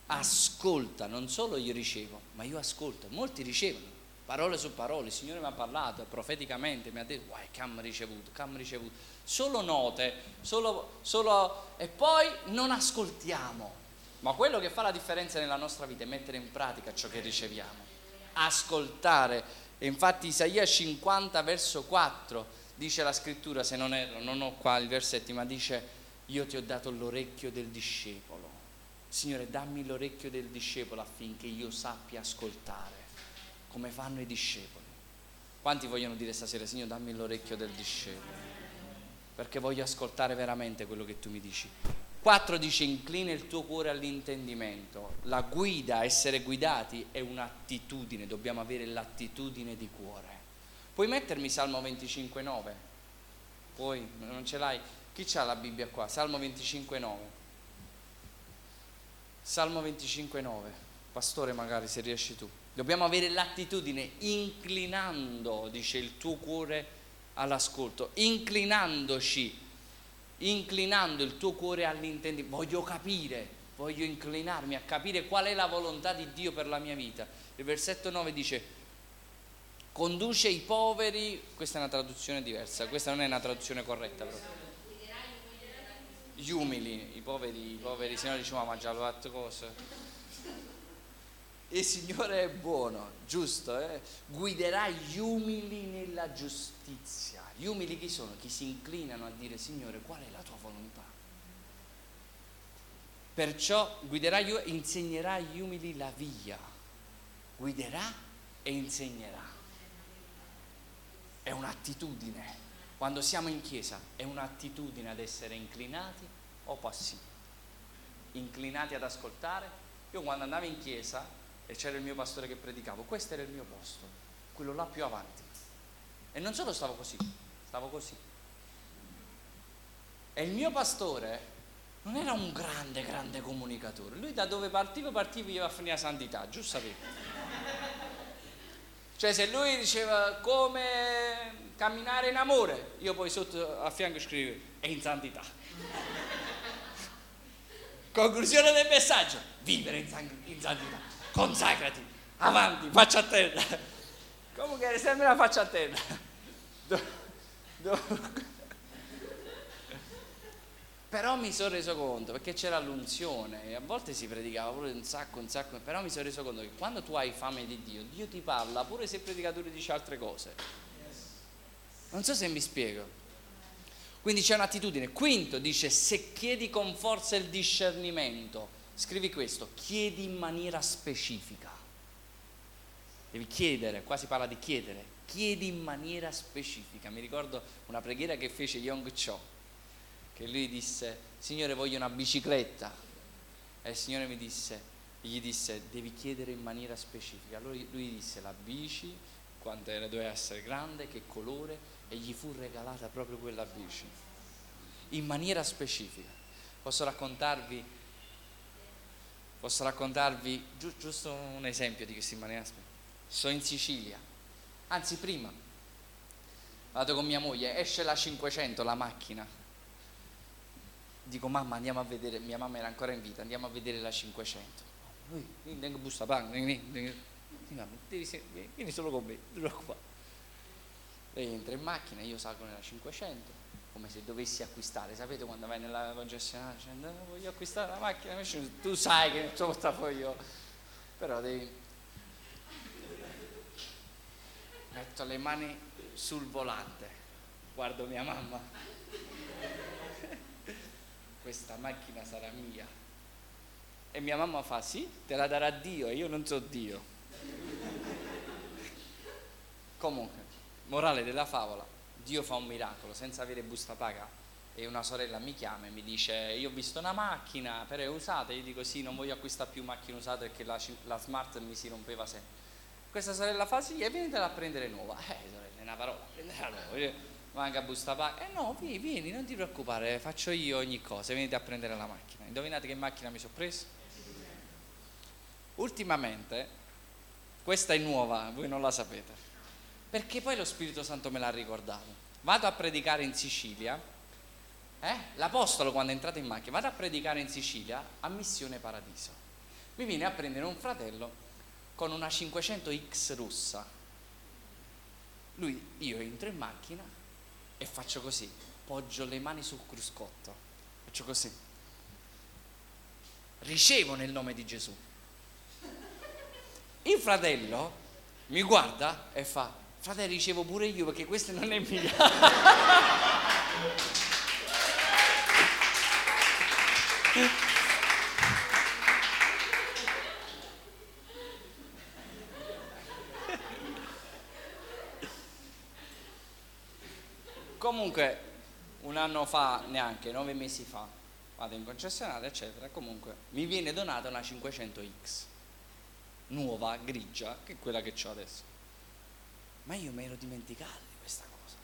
Ascolta, non solo io ricevo, ma io ascolto. Molti ricevono, parole su parole, il Signore mi ha parlato profeticamente, mi ha detto, guai, che hanno ricevuto, che hanno ricevuto solo note, solo, solo, e poi non ascoltiamo. Ma quello che fa la differenza nella nostra vita è mettere in pratica ciò che riceviamo, ascoltare. E infatti Isaia 50 verso 4 dice la scrittura, se non erro, non ho qua i versetti, ma dice io ti ho dato l'orecchio del discepolo. Signore, dammi l'orecchio del discepolo affinché io sappia ascoltare come fanno i discepoli. Quanti vogliono dire stasera, Signore, dammi l'orecchio del discepolo? perché voglio ascoltare veramente quello che tu mi dici. 4 dice inclina il tuo cuore all'intendimento. La guida, essere guidati è un'attitudine, dobbiamo avere l'attitudine di cuore. Puoi mettermi Salmo 25,9? Poi non ce l'hai? Chi c'ha la Bibbia qua? Salmo 25,9. Salmo 25,9. Pastore magari se riesci tu. Dobbiamo avere l'attitudine inclinando, dice il tuo cuore all'ascolto, inclinandoci, inclinando il tuo cuore all'intendimento. Voglio capire, voglio inclinarmi a capire qual è la volontà di Dio per la mia vita. Il versetto 9 dice, conduce i poveri, questa è una traduzione diversa, questa non è una traduzione corretta però. Gli umili, i poveri, i poveri, se no diciamo ma già l'ho fatto cosa. Il Signore è buono, giusto, eh? guiderà gli umili nella giustizia. Gli umili chi sono? Chi si inclinano a dire Signore qual è la tua volontà? Perciò guiderà, insegnerà agli umili la via, guiderà e insegnerà è un'attitudine. Quando siamo in chiesa è un'attitudine ad essere inclinati o passivi. Inclinati ad ascoltare. Io quando andavo in chiesa e c'era il mio pastore che predicavo, questo era il mio posto, quello là più avanti. E non solo stavo così, stavo così. E il mio pastore non era un grande, grande comunicatore. Lui da dove partiva, partiva e a finire a santità, giusto. Cioè se lui diceva come camminare in amore, io poi sotto a fianco scrivo è in santità. Conclusione del messaggio, vivere in, san- in santità, consacrati, avanti, faccia a terra. Comunque era sempre una faccia a terra. Do- do- però mi sono reso conto, perché c'era l'unzione e a volte si predicava pure un sacco, un sacco, però mi sono reso conto che quando tu hai fame di Dio, Dio ti parla pure se predicatore dice altre cose. Non so se mi spiego. Quindi c'è un'attitudine. Quinto dice, se chiedi con forza il discernimento, scrivi questo, chiedi in maniera specifica. Devi chiedere, qua si parla di chiedere, chiedi in maniera specifica. Mi ricordo una preghiera che fece Young Cho che lui disse, Signore voglio una bicicletta. E il Signore mi disse, gli disse, devi chiedere in maniera specifica. Allora lui disse la bici, quanto era, doveva essere grande, che colore, e gli fu regalata proprio quella bici. In maniera specifica. Posso raccontarvi, posso raccontarvi gi- giusto un esempio di maniera specifica. Sono in Sicilia, anzi prima, vado con mia moglie, esce la 500, la macchina, dico mamma andiamo a vedere, mia mamma era ancora in vita, andiamo a vedere la 500. Lui, vengo busta paga, vieni, solo con me, non preoccupare. Lei entra in macchina, io salgo nella 500, come se dovessi acquistare, sapete quando vai nella concessionaria dicendo no, voglio acquistare la macchina, tu sai che il tuo portafoglio, però devi... Metto le mani sul volante, guardo mia mamma questa macchina sarà mia. E mia mamma fa, sì, te la darà Dio e io non so Dio. Comunque, morale della favola, Dio fa un miracolo senza avere busta paga e una sorella mi chiama e mi dice io ho visto una macchina però è usata io dico sì non voglio acquistare più macchine usate perché la, la smart mi si rompeva sempre questa sorella fa sì e venitela a prendere nuova eh sorella è una parola prendela nuova manca busta paga. Eh no, vieni, vieni, non ti preoccupare, faccio io ogni cosa, venite a prendere la macchina. Indovinate che macchina mi sono preso? Ultimamente, questa è nuova, voi non la sapete, perché poi lo Spirito Santo me l'ha ricordato. Vado a predicare in Sicilia, eh? l'Apostolo quando è entrato in macchina, vado a predicare in Sicilia a Missione Paradiso. Mi viene a prendere un fratello con una 500X russa. Lui, io entro in macchina, e faccio così, poggio le mani sul cruscotto, faccio così, ricevo nel nome di Gesù. Il fratello mi guarda e fa, fratello ricevo pure io perché questo non è mio. Comunque, un anno fa, neanche nove mesi fa, vado in concessionaria, eccetera. Comunque, mi viene donata una 500X, nuova, grigia, che è quella che ho adesso. Ma io mi ero dimenticato di questa cosa.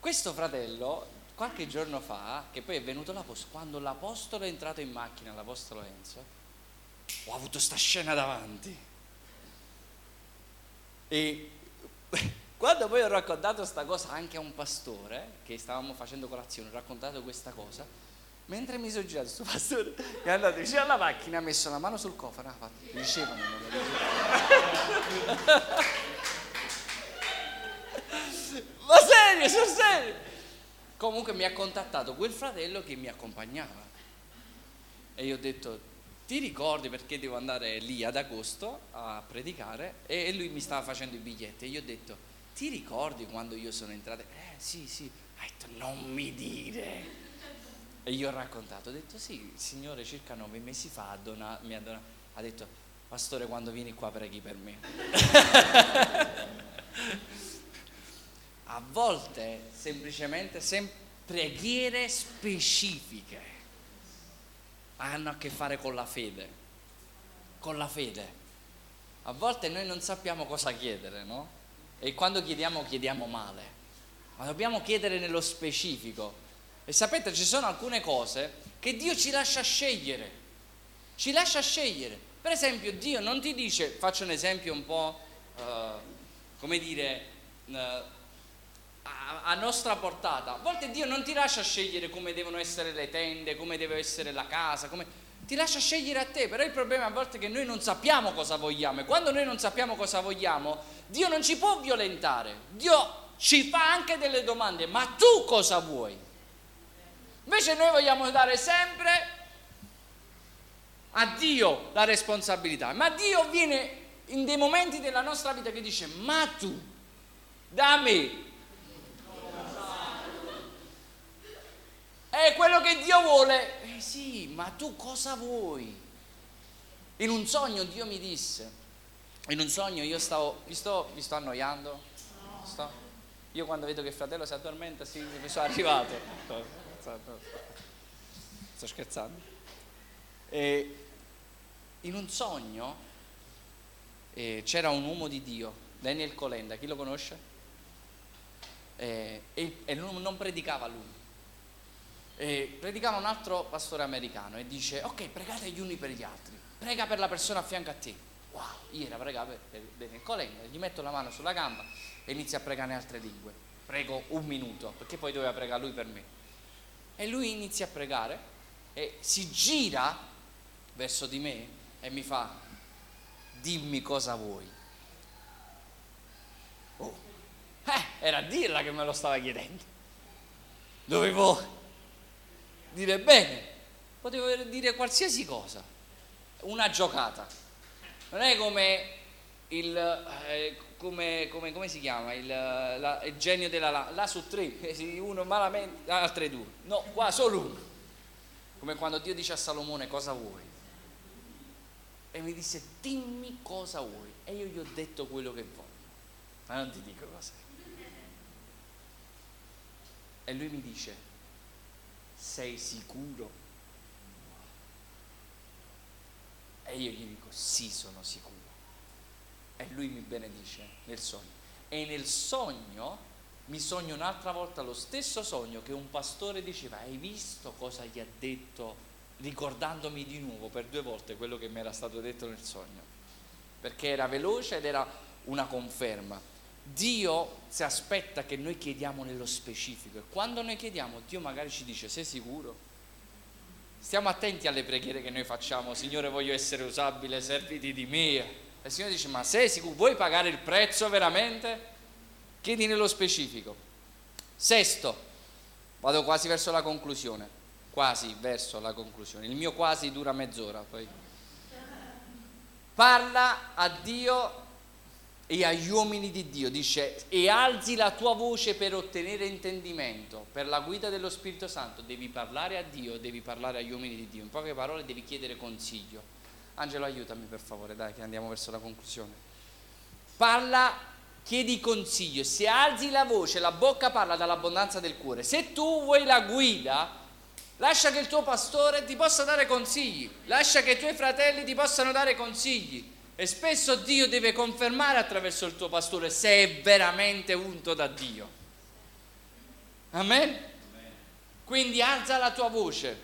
Questo fratello, qualche giorno fa, che poi è venuto l'apostolo, quando l'apostolo è entrato in macchina, l'apostolo Enzo, ho avuto sta scena davanti. E quando poi ho raccontato questa cosa anche a un pastore, che stavamo facendo colazione, ho raccontato questa cosa, mentre mi sono girato, questo pastore è andato vicino alla macchina, ha messo la mano sul cofano, ha fatto, dicevano, non lo Ma serio, sul serio. Comunque mi ha contattato quel fratello che mi accompagnava. E io ho detto, ti ricordi perché devo andare lì ad agosto a predicare? E lui mi stava facendo i biglietti. E io ho detto, ti ricordi quando io sono entrato? Eh sì, sì. Ha detto, non mi dire. E io ho raccontato, ho detto, sì, il Signore circa nove mesi fa ha donato, mi ha donato, ha detto, pastore quando vieni qua preghi per me. a volte semplicemente sem- preghiere specifiche hanno a che fare con la fede, con la fede. A volte noi non sappiamo cosa chiedere, no? E quando chiediamo chiediamo male, ma dobbiamo chiedere nello specifico. E sapete, ci sono alcune cose che Dio ci lascia scegliere, ci lascia scegliere. Per esempio, Dio non ti dice, faccio un esempio un po', uh, come dire, uh, a, a nostra portata. A volte Dio non ti lascia scegliere come devono essere le tende, come deve essere la casa, come... ti lascia scegliere a te, però il problema a volte è che noi non sappiamo cosa vogliamo e quando noi non sappiamo cosa vogliamo, Dio non ci può violentare, Dio ci fa anche delle domande, ma tu cosa vuoi? Invece noi vogliamo dare sempre a Dio la responsabilità, ma Dio viene in dei momenti della nostra vita che dice, ma tu, da me, È quello che Dio vuole. Eh sì, ma tu cosa vuoi? In un sogno Dio mi disse, in un sogno io stavo, vi sto, vi sto annoiando? Sto? Io quando vedo che il fratello si addormenta, sì, mi sono arrivato. Sto scherzando. E in un sogno eh, c'era un uomo di Dio, Daniel Colenda, chi lo conosce? Eh, e, e non predicava lui. E predicava un altro pastore americano e dice ok pregate gli uni per gli altri. Prega per la persona a fianco a te. Wow ieri pregava per, per il collega gli metto la mano sulla gamba e inizia a pregare in altre lingue. Prego un minuto perché poi doveva pregare lui per me e lui inizia a pregare e si gira verso di me e mi fa dimmi cosa vuoi. Oh eh, era dirla che me lo stava chiedendo. Dovevo dire bene, potevo dire qualsiasi cosa, una giocata. Non è come il, eh, come, come, come, si chiama, il, la, il genio della la, la su tre, uno malamente, altre due. No, qua solo uno. Come quando Dio dice a Salomone cosa vuoi. E mi disse dimmi cosa vuoi. E io gli ho detto quello che voglio. Ma non ti dico cosa. E lui mi dice sei sicuro? E io gli dico, sì, sono sicuro. E lui mi benedice nel sogno. E nel sogno mi sogno un'altra volta lo stesso sogno che un pastore diceva, hai visto cosa gli ha detto, ricordandomi di nuovo per due volte quello che mi era stato detto nel sogno. Perché era veloce ed era una conferma. Dio si aspetta che noi chiediamo nello specifico e quando noi chiediamo Dio magari ci dice sei sicuro? Stiamo attenti alle preghiere che noi facciamo, Signore voglio essere usabile, serviti di me. E il Signore dice ma sei sicuro? Vuoi pagare il prezzo veramente? Chiedi nello specifico. Sesto, vado quasi verso la conclusione, quasi verso la conclusione, il mio quasi dura mezz'ora poi. Parla a Dio e agli uomini di Dio, dice, e alzi la tua voce per ottenere intendimento, per la guida dello Spirito Santo, devi parlare a Dio, devi parlare agli uomini di Dio, in poche parole devi chiedere consiglio. Angelo aiutami per favore, dai che andiamo verso la conclusione. Parla, chiedi consiglio, se alzi la voce, la bocca parla dall'abbondanza del cuore, se tu vuoi la guida, lascia che il tuo pastore ti possa dare consigli, lascia che i tuoi fratelli ti possano dare consigli e spesso Dio deve confermare attraverso il tuo pastore se è veramente unto da Dio. Amen? Quindi alza la tua voce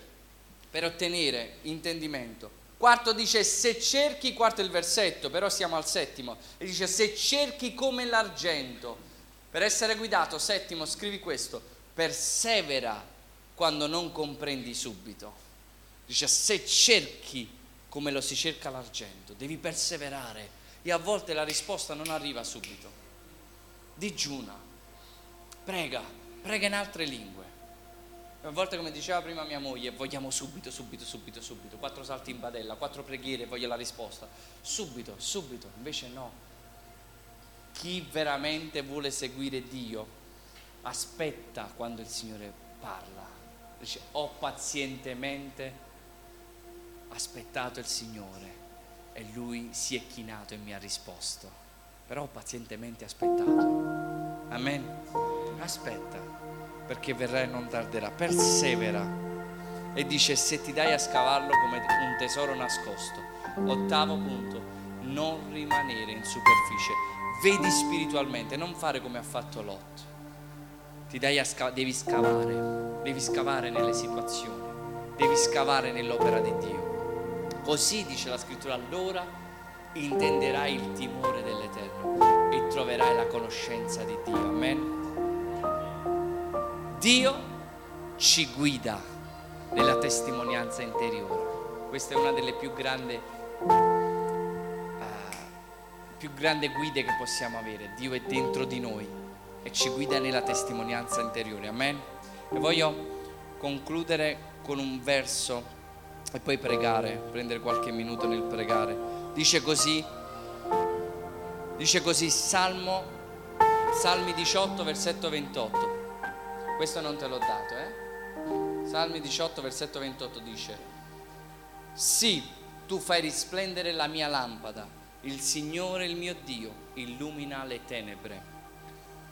per ottenere intendimento. Quarto dice se cerchi, quarto è il versetto, però siamo al settimo, e dice se cerchi come l'argento, per essere guidato, settimo, scrivi questo, persevera quando non comprendi subito. Dice se cerchi come lo si cerca l'argento, devi perseverare E a volte la risposta non arriva subito. Digiuna, prega, prega in altre lingue. A volte, come diceva prima mia moglie, vogliamo subito, subito, subito, subito. Quattro salti in padella, quattro preghiere, voglio la risposta. Subito, subito. Invece no. Chi veramente vuole seguire Dio aspetta quando il Signore parla. Dice, ho pazientemente aspettato il Signore e Lui si è chinato e mi ha risposto. Però ho pazientemente aspettato. Amen. Aspetta, perché verrà e non tarderà. Persevera. E dice, se ti dai a scavarlo come un tesoro nascosto. Ottavo punto, non rimanere in superficie. Vedi spiritualmente, non fare come ha fatto Lot. Ti dai a scavare, devi scavare, devi scavare nelle situazioni, devi scavare nell'opera di Dio. Così dice la scrittura, allora intenderai il timore dell'Eterno e troverai la conoscenza di Dio. Amen. Dio ci guida nella testimonianza interiore. Questa è una delle più grandi, uh, più grandi guide che possiamo avere. Dio è dentro di noi e ci guida nella testimonianza interiore. Amen. E voglio concludere con un verso e poi pregare, prendere qualche minuto nel pregare. Dice così, dice così Salmo, Salmi 18, versetto 28. Questo non te l'ho dato, eh? Salmi 18, versetto 28 dice, sì, tu fai risplendere la mia lampada, il Signore il mio Dio illumina le tenebre.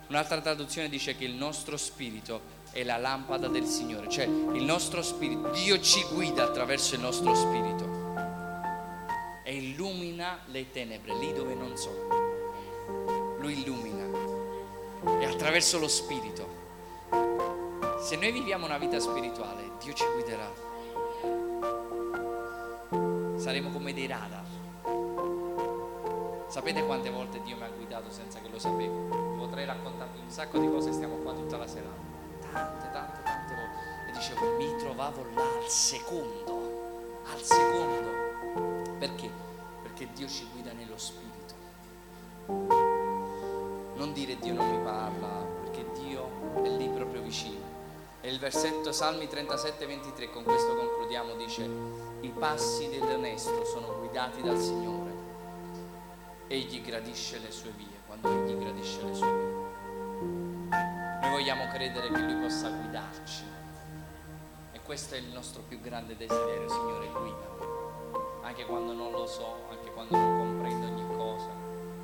Un'altra traduzione dice che il nostro spirito è la lampada del Signore, cioè il nostro spirito, Dio ci guida attraverso il nostro spirito e illumina le tenebre lì dove non sono. Lui illumina e attraverso lo spirito. Se noi viviamo una vita spirituale, Dio ci guiderà. Saremo come dei radar. Sapete quante volte Dio mi ha guidato senza che lo sapevo? Potrei raccontarvi un sacco di cose, stiamo qua tutta la serata tante, tante, tante volte. E dicevo, mi trovavo là al secondo, al secondo. Perché? Perché Dio ci guida nello spirito. Non dire Dio non mi parla, perché Dio è lì proprio vicino. E il versetto Salmi 37, 23, con questo concludiamo, dice, i passi dell'onesto sono guidati dal Signore. Egli gradisce le sue vie, quando Egli gradisce le sue vie. Noi vogliamo credere che Lui possa guidarci. E questo è il nostro più grande desiderio, Signore, guidami. Anche quando non lo so, anche quando non comprendo ogni cosa,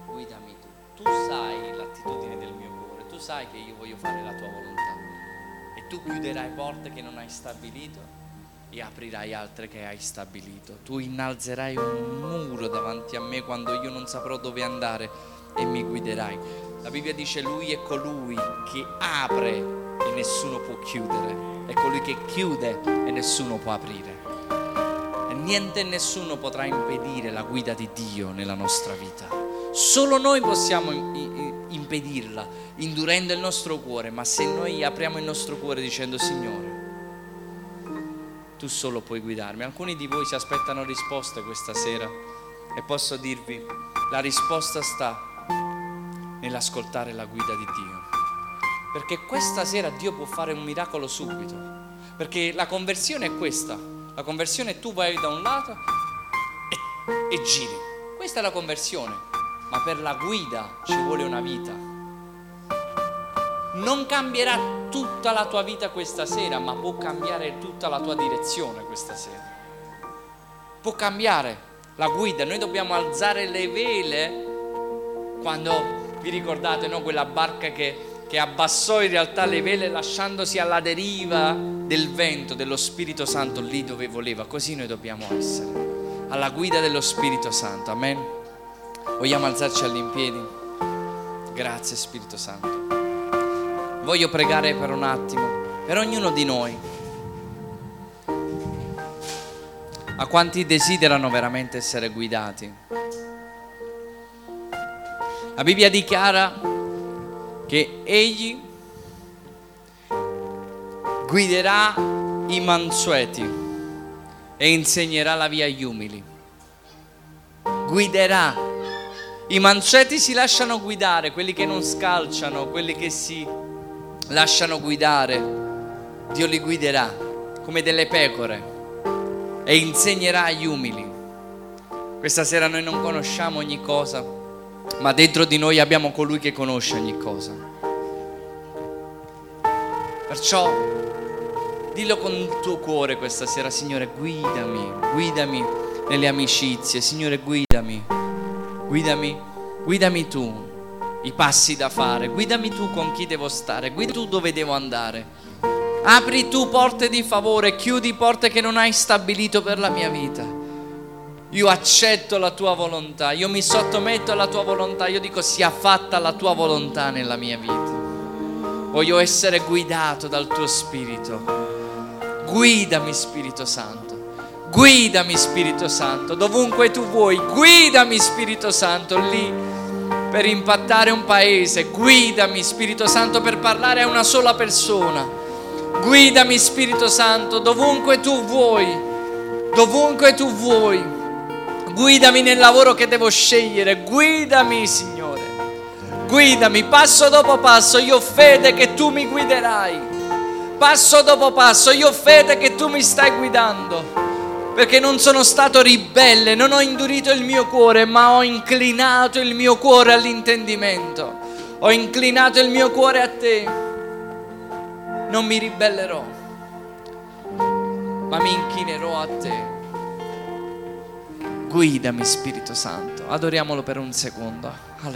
guidami tu. Tu sai l'attitudine del mio cuore, tu sai che io voglio fare la tua volontà. Tu chiuderai porte che non hai stabilito e aprirai altre che hai stabilito. Tu innalzerai un muro davanti a me quando io non saprò dove andare e mi guiderai. La Bibbia dice lui è colui che apre e nessuno può chiudere, è colui che chiude e nessuno può aprire. E niente e nessuno potrà impedire la guida di Dio nella nostra vita. Solo noi possiamo impedirla, indurendo il nostro cuore, ma se noi apriamo il nostro cuore dicendo Signore, tu solo puoi guidarmi. Alcuni di voi si aspettano risposte questa sera e posso dirvi, la risposta sta nell'ascoltare la guida di Dio. Perché questa sera Dio può fare un miracolo subito. Perché la conversione è questa. La conversione è tu vai da un lato e, e giri. Questa è la conversione. Ma per la guida ci vuole una vita. Non cambierà tutta la tua vita questa sera, ma può cambiare tutta la tua direzione questa sera. Può cambiare la guida. Noi dobbiamo alzare le vele quando vi ricordate no? quella barca che, che abbassò in realtà le vele lasciandosi alla deriva del vento, dello Spirito Santo lì dove voleva? Così noi dobbiamo essere, alla guida dello Spirito Santo. Amen. Vogliamo alzarci all'impiedi? Grazie Spirito Santo. Voglio pregare per un attimo, per ognuno di noi. A quanti desiderano veramente essere guidati? La Bibbia dichiara che egli guiderà i mansueti e insegnerà la via agli umili. Guiderà I mancetti si lasciano guidare, quelli che non scalciano, quelli che si lasciano guidare, Dio li guiderà come delle pecore e insegnerà agli umili. Questa sera noi non conosciamo ogni cosa, ma dentro di noi abbiamo colui che conosce ogni cosa. Perciò dillo con il tuo cuore questa sera, Signore, guidami, guidami nelle amicizie, Signore, guidami, guidami, guidami tu i passi da fare, guidami tu con chi devo stare, guida tu dove devo andare. Apri tu porte di favore, chiudi porte che non hai stabilito per la mia vita. Io accetto la tua volontà, io mi sottometto alla tua volontà, io dico sia fatta la tua volontà nella mia vita. Voglio essere guidato dal tuo Spirito. Guidami Spirito Santo. Guidami Spirito Santo, dovunque tu vuoi. Guidami Spirito Santo lì per impattare un paese. Guidami Spirito Santo per parlare a una sola persona. Guidami Spirito Santo dovunque tu vuoi, dovunque tu vuoi. Guidami nel lavoro che devo scegliere, guidami Signore. Guidami passo dopo passo, io ho fede che tu mi guiderai. Passo dopo passo, io ho fede che tu mi stai guidando. Perché non sono stato ribelle, non ho indurito il mio cuore, ma ho inclinato il mio cuore all'intendimento. Ho inclinato il mio cuore a te non mi ribellerò, ma mi inchinerò a te. Guidami Spirito Santo, adoriamolo per un secondo.